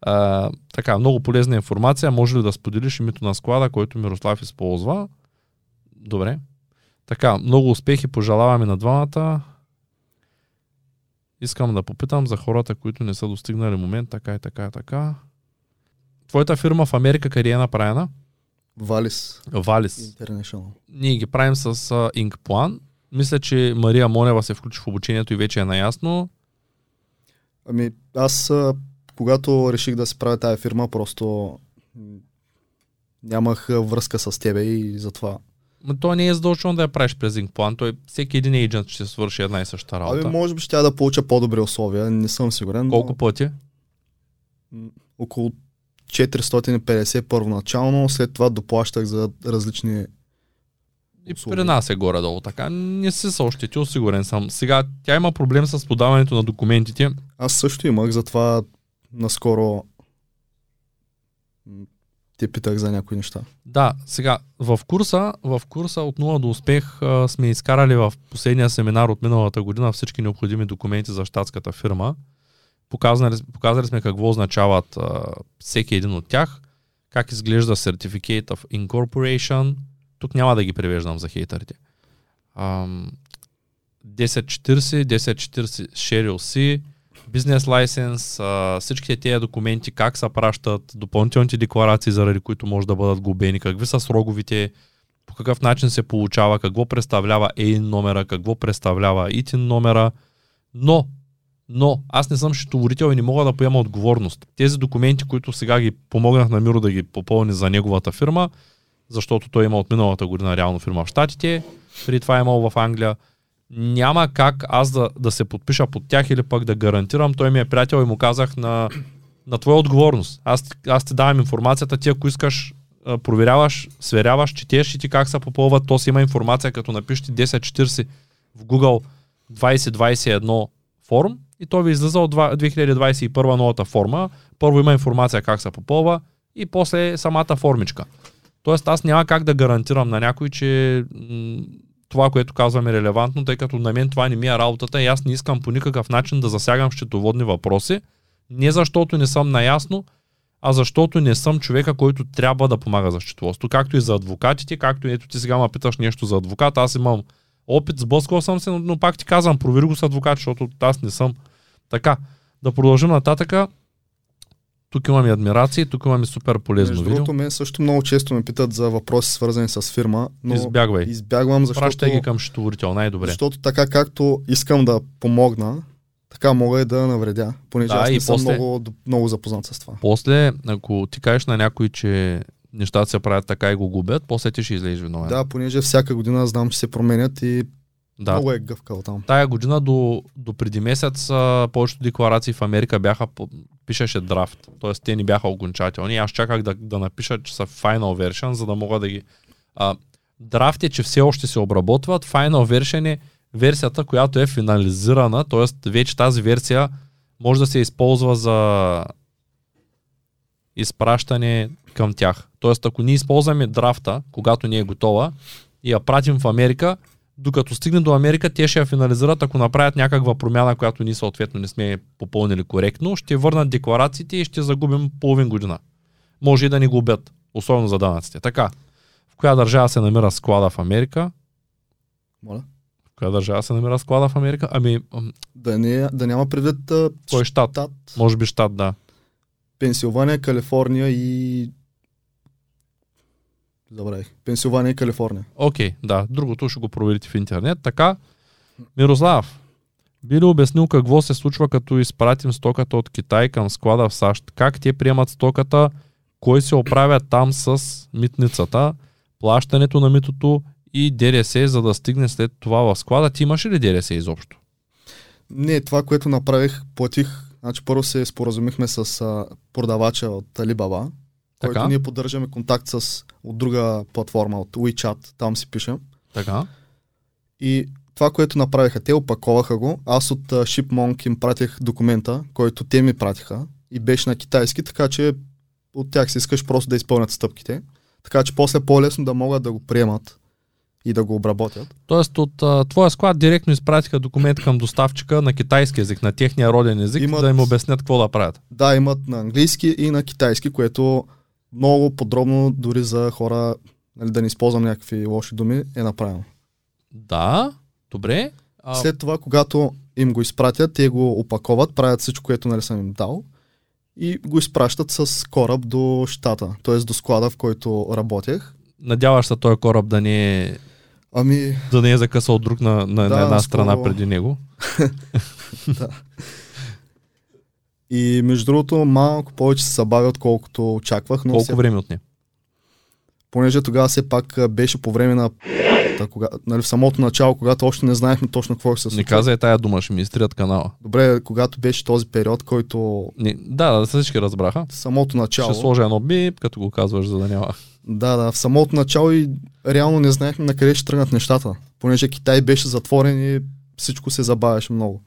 А, така, много полезна информация. Може ли да споделиш името на склада, който Мирослав използва? Добре. Така, много успехи пожелаваме на двамата. Искам да попитам за хората, които не са достигнали момент, така и така и така. Твоята фирма в Америка къде е направена? Валис. Валис. International. Ние ги правим с uh, Inkplan. Мисля, че Мария Монева се включи в обучението и вече е наясно. Ами, аз, а, когато реших да се правя тази фирма, просто нямах връзка с тебе и затова. Но то не е задължително да я правиш през Inkplan. Той всеки един агент ще свърши една и съща работа. Ами, може би ще я да получа по-добри условия, не съм сигурен. Колко Но, пъти? около 450 първоначално, след това доплащах за различни И услуги. при нас е горе-долу така. Не си се ощетил, сигурен съм. Сега тя има проблем с подаването на документите. Аз също имах, затова наскоро Те питах за някои неща. Да, сега, в курса, в курса от 0 до успех а, сме изкарали в последния семинар от миналата година всички необходими документи за щатската фирма. Показали, показали сме какво означават а, всеки един от тях, как изглежда Certificate of Incorporation. Тук няма да ги превеждам за хейтерите. Ам, 1040, 1040 Share C, бизнес лайсенс, всичките тези документи, как се пращат, допълнителните декларации, заради които може да бъдат губени, какви са сроговите, по какъв начин се получава, какво представлява EIN номера, какво представлява ITIN номера, но, но аз не съм счетоводител и не мога да поема отговорност. Тези документи, които сега ги помогнах на Миро да ги попълни за неговата фирма, защото той има от миналата година реално фирма в Штатите, преди това е имал в Англия, няма как аз да, да се подпиша под тях или пък да гарантирам. Той ми е приятел и му казах на, на твоя отговорност. Аз, аз ти давам информацията, ти ако искаш проверяваш, сверяваш, четеш и ти как се попълват, то си има информация, като напишете 1040 в Google 2021 форм и то ви излиза от 2021 новата форма. Първо има информация как се попълва и после самата формичка. Тоест аз няма как да гарантирам на някой, че това, което казвам е релевантно, тъй като на мен това не ми е работата и аз не искам по никакъв начин да засягам счетоводни въпроси, не защото не съм наясно, а защото не съм човека, който трябва да помага за счетоводство. Както и за адвокатите, както ето ти сега ме питаш нещо за адвокат, аз имам опит, сблъскал съм се, но, но пак ти казвам, провери го с адвокат, защото аз не съм. Така, да продължим нататъка. Тук имаме адмирации, тук имаме супер полезно Между видео. другото, мен също много често ме питат за въпроси свързани с фирма, но Избягвай. избягвам, защото, Пращай ги към счетоводител, най-добре. защото така както искам да помогна, така мога и да навредя, понеже Да, аз и не съм после- много, много запознат с това. После, ако ти кажеш на някой, че нещата се правят така и го губят, после ти ще излезеш виновен. Да, понеже всяка година знам, че се променят и да. много е гъвкаво там. Тая година до, до преди месец а, повечето декларации в Америка бяха, пишеше драфт, т.е. те ни бяха окончателни. Аз чаках да, да напиша, че са final version, за да мога да ги... А, драфт е, че все още се обработват, final version е версията, която е финализирана, т.е. вече тази версия може да се използва за изпращане към тях. Тоест, ако ние използваме драфта, когато не е готова, и я пратим в Америка, докато стигне до Америка, те ще я финализират, ако направят някаква промяна, която ние съответно не сме попълнили коректно, ще върнат декларациите и ще загубим половин година. Може и да ни губят, особено за данъците. Така, в коя държава се намира склада в Америка? Моля. В коя държава се намира склада в Америка? Ами, Да, не, да няма предвид кой щат? щат, Може би щат, да. Пенсилвания, Калифорния и... Забравих. Пенсилвания и Калифорния. Окей, да. Другото ще го проверите в интернет. Така, Мирослав, би ли обяснил какво се случва като изпратим стоката от Китай към склада в САЩ? Как те приемат стоката? Кой се оправя там с митницата? Плащането на митото и ДДС, за да стигне след това в склада. Ти имаш ли ДДС изобщо? Не, това, което направих, платих. Значи първо се споразумихме с а, продавача от Alibaba, Така. който ние поддържаме контакт с от друга платформа, от WeChat, там си пишем. Така. И това, което направиха, те опаковаха го. Аз от а, ShipMonk им пратих документа, който те ми пратиха и беше на китайски, така че от тях си искаш просто да изпълнят стъпките. Така че после е по-лесно да могат да го приемат и да го обработят. Тоест от а, твоя склад директно изпратиха документ към доставчика на китайски език, на техния роден език, Имат- да им обяснят какво да правят. Да, имат на английски и на китайски, което много подробно дори за хора, нали, да не използвам някакви лоши думи, е направено. Да, добре. А, След това, когато им го изпратят, те го опаковат, правят всичко, което нали, съм им дал и го изпращат с кораб до щата, т.е. до склада, в който работех. Надяваш се този кораб да не е, Ами, да не е закъсал друг на, на, Да, на една наскоро- страна преди него. *laughs* и между другото, малко повече се събави, отколкото очаквах, но Колко все, време отне? понеже тогава все пак беше по време на кога, нали, в самото начало, когато още не знаехме точно какво ще се Не случва. казай тая дума, ще ми изтрият канала. Добре, когато беше този период, който Не, да, да, всички разбраха. самото начало. Ще сложа едно бип, като го казваш, за да няма. Да, да, в самото начало и реално не знаехме на къде ще тръгнат нещата, понеже Китай беше затворен и всичко се забавяше много.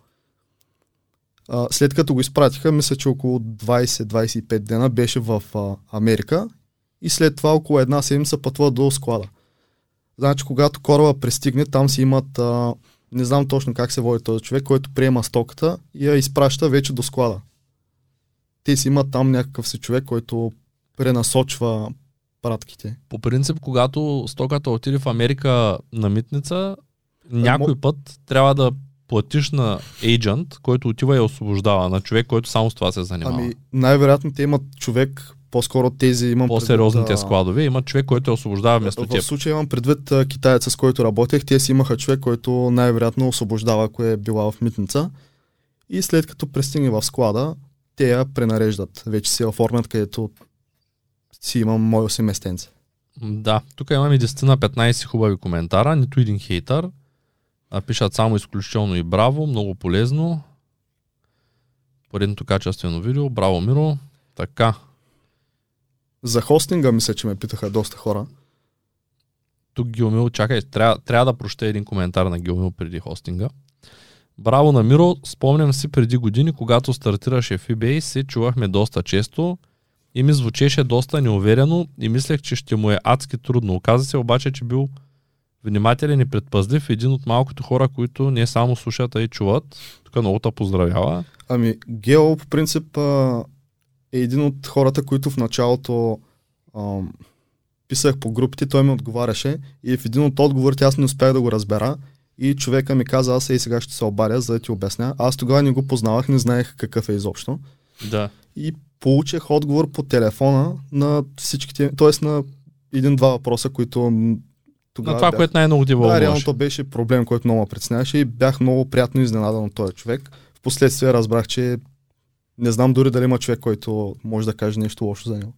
А, след като го изпратиха, мисля, че около 20-25 дена беше в а, Америка и след това около една седмица пътва до склада. Значи, когато кораба пристигне, там си имат, а, не знам точно как се води този човек, който приема стоката и я изпраща вече до склада. Те си имат там някакъв си човек, който пренасочва пратките. По принцип, когато стоката отиде в Америка на митница, някой път трябва да платиш на agent, който отива и освобождава, на човек, който само с това се занимава. Ами, най-вероятно те имат човек, по-скоро тези имам По-сериозните предвид, складове, има човек, който я освобождава вместо В теб. случая имам предвид китаеца, с който работех. Те си имаха човек, който най-вероятно освобождава, ако е била в митница. И след като пристигне в склада, те я пренареждат. Вече се оформят, където си имам мое си местенце. М, Да, тук имаме 10 на 15 хубави коментара, нито един хейтър. А, пишат само изключително и браво, много полезно. Поредното качествено видео, браво Миро. Така, За хостинга мисля, че ме питаха доста хора. тук Гилмил, чакай, трябва, трябва да проща един коментар на Гилмил преди хостинга. Браво на Миро, спомням си преди години, когато стартираше в eBay, се чувахме доста често и ми звучеше доста неуверено и мислех, че ще му е адски трудно. Оказа се обаче, че бил внимателен и предпазлив, един от малкото хора, които не само слушат, а и чуват. Тук много те поздравява. Ами, Гео по принцип е един от хората, които в началото а, писах по групите, той ми отговаряше и в един от отговорите аз не успях да го разбера и човека ми каза, аз и сега ще се обаря, за да ти обясня. Аз тогава не го познавах, не знаех какъв е изобщо. Да. И получих отговор по телефона на всичките, т.е. на един-два въпроса, които тогава На това, бях- което най-много ти да, реално то беше проблем, който много ме притесняваше и бях много приятно изненадан от този човек. Впоследствие разбрах, че не знам дори дали има човек, който може да каже нещо лошо за него.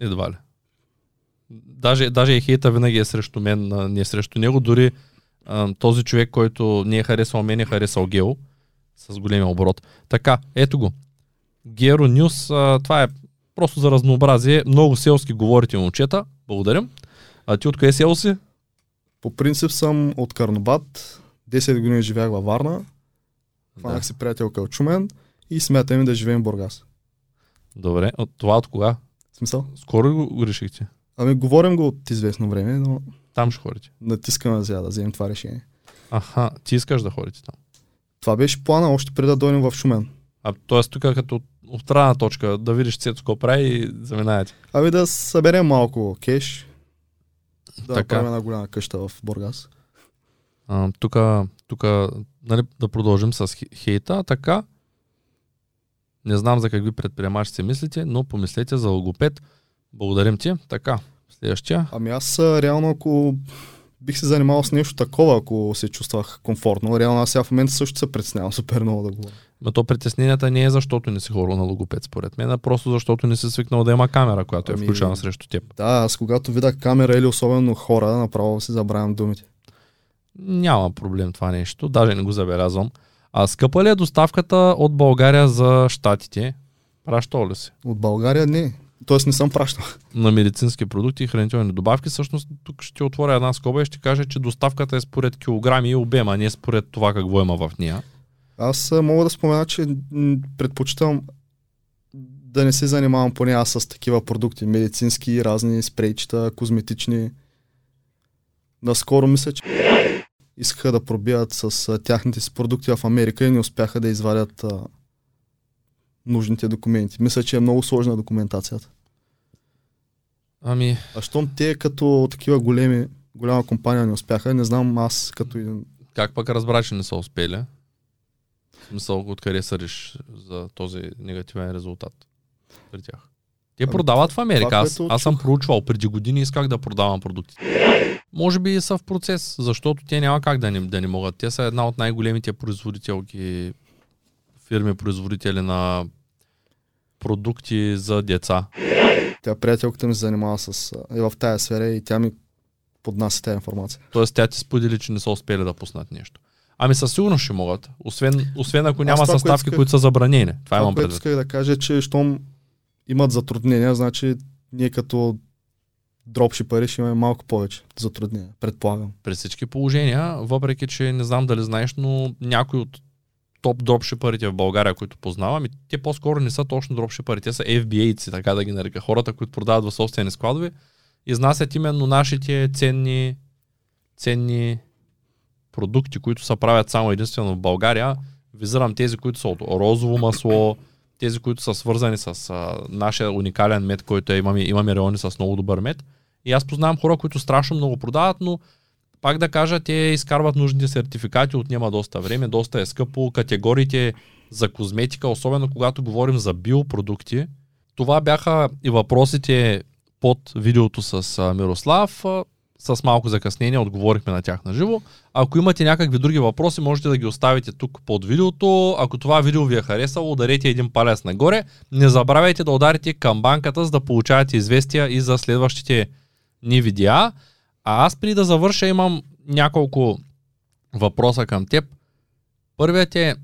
Едва ли. Даже, даже и хейта винаги е срещу мен, а не е срещу него. Дори а, този човек, който не е харесал мен, е харесал Гео с големия оборот. Така, ето го. Геро Нюс, а, това е просто за разнообразие. Много селски говорите, момчета. Благодарим. А ти откъде село си? По принцип съм от Карнобат, 10 години живях във Варна, хванах си приятелка от Чумен и смятаме да живеем в Бургас. Добре. От това от кога? Смисъл? Скоро го, решихте. Ами говорим го от известно време, но Там ще ходите. натискаме сега да вземем това решение. Аха, ти искаш да ходите там. Това беше плана още преди да дойдем в Шумен. А т.е. тук като отправна точка да видиш Цецо какво прави и заминаете. Ами да съберем малко кеш, да Така. направим една голяма къща в Бургас. Тук, нали, да продължим с хе- хейта, така. Не знам за какви предприемачи си мислите, но помислете за логопед. Благодарим ти. Така, следващия. Ами аз реално ако бих се занимавал с нещо такова, ако се чувствах комфортно, реално аз сега в момента също се притеснявам супер много да говоря. Но то притесненията не е защото не си хорал на логопед, според мен, а просто защото не си свикнал да има камера, която е Ами- включена срещу теб. Да, аз когато видях камера или особено хора, направо си забравям думите. Няма проблем това нещо, даже не го забелязвам. А скъпа ли е доставката от България за щатите? Пращал ли си? От България не. Тоест не съм пращал. на медицински продукти и хранителни добавки. Всъщност тук ще отворя една скоба и ще кажа, че доставката е според килограми и обема, а не според това какво има в нея. Аз мога да спомена, че предпочитам да не се занимавам поне аз с такива продукти, медицински, разни спрейчета, козметични. Наскоро мисля, че искаха да пробият с тяхните си продукти в Америка и не успяха да извадят а, нужните документи. Мисля, че е много сложна документацията. Ами, А щом те като такива големи, голяма компания не успяха, не знам аз като един... как пък разбра, че не са успели? Смисъл, откъде съдиш за този негативен резултат при тях? Те Ами, продават в Америка. това, Аз, аз съм проучвал преди години исках да продавам продукти. Може би са в процес, защото те няма как да не, да не могат. Те са една от най-големите производителки, фирми производители на продукти за деца. Тя приятелката ми се занимава с... е в тая сфера и тя ми поднася тази информация. Тоест тя ти сподели, че не са успели да пуснат нещо. Ами със сигурност ще могат. Освен, освен ако няма това, съставки, исках- които са забранени. Това, Това, имам предвид. исках да кажа, че щом имат затруднения, значи ние като дропшипъри ще имаме малко повече затруднения, предполагам. При всички положения, въпреки че не знам дали знаеш, но някои от топ дропшипърите в България, които познавам, и те по-скоро не са точно дропшипъри, те са FBA-ци, така да ги нарека, хората, които продават в собствени складове, изнасят именно нашите ценни, ценни продукти, които се правят само единствено в България. Визирам тези, които са от розово масло, тези, които са свързани с а, нашия уникален мед, който е, имаме, имаме райони с много добър мед. И аз познавам хора, които страшно много продават, но пак да кажа, те изкарват нужните сертификати, отнема доста време, доста е скъпо. Категориите за козметика, особено когато говорим за биопродукти. Това бяха и въпросите под видеото с Мирослав. С малко закъснение отговорихме на тях на живо. Ако имате някакви други въпроси, можете да ги оставите тук под видеото. Ако това видео ви е харесало, ударете един палец нагоре. Не забравяйте да ударите камбанката, за да получавате известия и за следващите ни видеа. А аз преди да завърша имам няколко въпроса към теб. Първият е,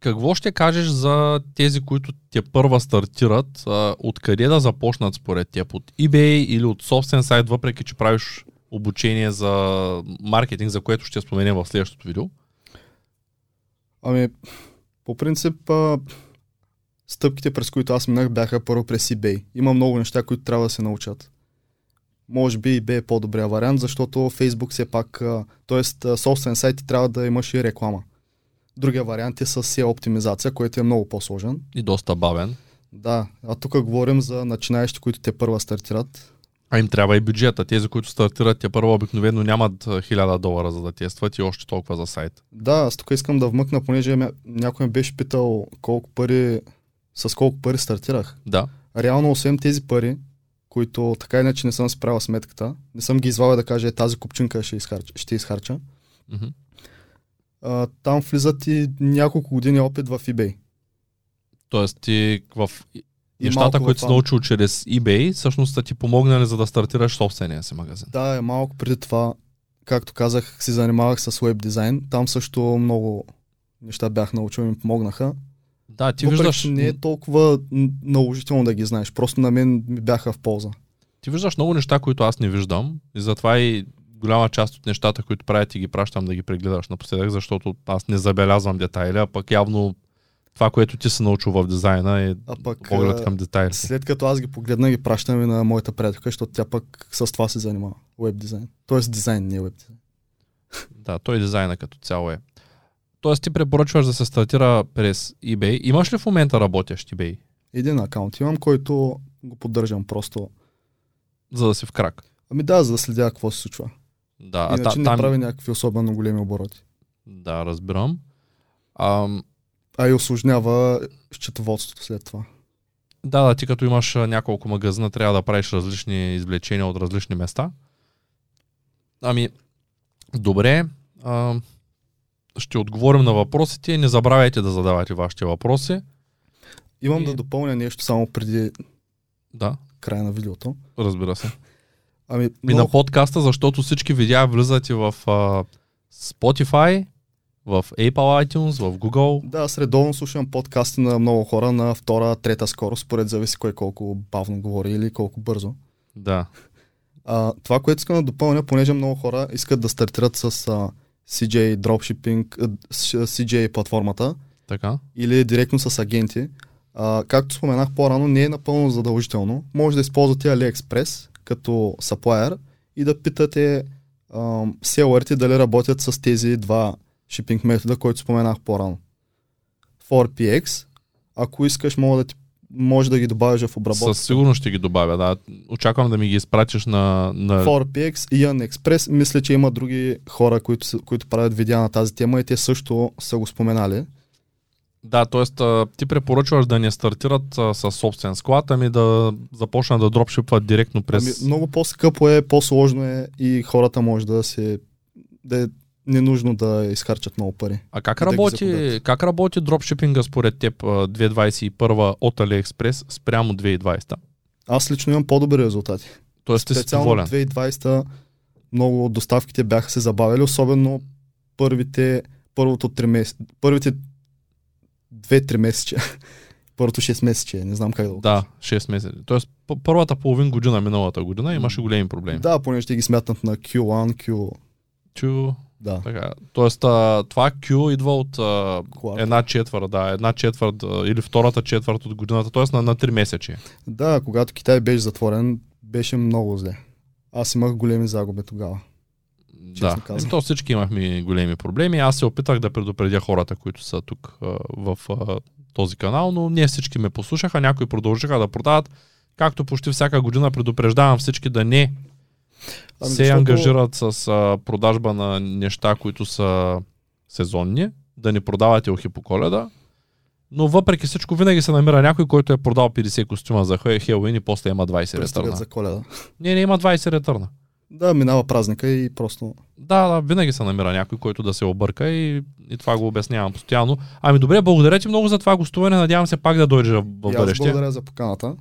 какво ще кажеш за тези, които те първа стартират? Откъде да започнат според теб? От eBay или от собствен сайт, въпреки че правиш обучение за маркетинг, за което ще споменем в следващото видео? Ами, по принцип, а, стъпките, през които аз минах, бяха първо през eBay. Има много неща, които трябва да се научат. Може би eBay е по-добрия вариант, защото Facebook все пак, т.е. собствен сайт трябва да имаш и реклама. Другия вариант е с SEO оптимизация, който е много по-сложен. И доста бавен. Да, а тук говорим за начинаещи, които те първа стартират. А им трябва и бюджета. Тези, които стартират, те първо обикновено нямат 1000 долара за да тестват и още толкова за сайт. Да, аз тук искам да вмъкна, понеже някой ме беше питал колко пари, с колко пари стартирах. Да. Реално, освен тези пари, които така иначе не съм справил сметката, не съм ги извадил да кажа, е, тази купчинка ще, изхарча, ще изхарча. Mm-hmm. А, там влизат и няколко години опит в eBay. Тоест ти в нещата, които си научил чрез eBay, всъщност са ти помогнали за да стартираш собствения си магазин. Да, е малко преди това, както казах, си занимавах с веб дизайн. Там също много неща бях научил и ми помогнаха. Да, ти Въпреки, виждаш... не е толкова наложително да ги знаеш. Просто на мен ми бяха в полза. Ти виждаш много неща, които аз не виждам. И затова и голяма част от нещата, които правят и ги пращам да ги прегледаш напоследък, защото аз не забелязвам детайли, а пък явно това, което ти се научил в дизайна е а пък, поглед към детайли. След като аз ги погледна, ги пращам и на моята приятелка, защото тя пък с това се занимава. Веб дизайн. Тоест дизайн, не веб дизайн. *laughs* Да, той дизайна като цяло е. Тоест ти препоръчваш да се стартира през eBay. Имаш ли в момента работещ eBay? Един акаунт имам, който го поддържам просто. За да си в крак? Ами да, за да следя какво се случва. Да, Иначе а та, не там... прави някакви особено големи обороти. Да, разбирам. Ам... А и осложнява счетоводството след това. Да, да, ти като имаш няколко магазина, трябва да правиш различни извлечения от различни места. Ами, добре. Ам ще отговорим на въпросите. Не забравяйте да задавате вашите въпроси. Имам и... да допълня нещо само преди да. края на видеото. Разбира се. Ами, много... И на подкаста, защото всички видеа влизат и в uh, Spotify, в Apple iTunes, в Google. Да, аз редовно слушам подкасти на много хора на втора, трета скорост, според зависи кой колко бавно говори или колко бързо. Да. А, това, което искам да допълня, понеже много хора искат да стартират с а, CJ Dropshipping, CJ платформата. Така. Или директно с агенти. А, както споменах по-рано, не е напълно задължително. Може да използвате AliExpress като supplier и да питате селърите дали работят с тези два шипинг метода, които споменах по-рано. 4PX, ако искаш, мога да ти може да ги добавиш в обработка. Със сигурност ще ги добавя, да. Очаквам да ми ги изпратиш на... на... 4PX и Express. Мисля, че има други хора, които, които правят видеа на тази тема и те също са го споменали. Да, т.е. ти препоръчваш да не стартират с собствен склад, ами да започнат да дропшипват директно през... Ами, много по-скъпо е, по-сложно е и хората може да се... Да не нужно да изхарчат много пари. А как работи, как работи дропшипинга според теб 2021 от AliExpress спрямо 2020? Аз лично имам по-добри резултати. Тоест Специално 2020 много от доставките бяха се забавили, особено първите, първото 3 месеца, първите 2-3 месеца. *laughs* Първото 6 месече, не знам как да го Да, 6 месеца. Тоест първата половин година миналата година имаше големи проблеми. Да, понеже ще ги смятнат на Q1, Q... Q Да. Така. Тоест, а, това Q идва от а, Кварт. една четвърт, да, една четвърт а, или втората четвърт от годината, т.е. на, на 3 месече. Да, когато Китай беше затворен, беше много зле. Аз имах големи загуби тогава. Да, казано. Еми, то всички имахме големи проблеми. Аз се опитах да предупредя хората, които са тук а, в а, този канал, но не всички ме послушаха. Някои продължиха да продават. Както почти всяка година предупреждавам всички да не Ами се защото- ангажират с а, продажба на неща, които са сезонни, да не продавате ухи по коледа. Но въпреки всичко винаги се намира някой, който е продал 50 костюма за Хе- Хелуин и после има 20 Представят ретърна. за коледа. Не, не има 20 ретърна. Да, минава празника и просто... Да, да, винаги се намира някой, който да се обърка и, и това го обяснявам постоянно. Ами добре, благодаря ти много за това гостуване. Надявам се пак да дойдеш в бъдеще. благодаря за поканата.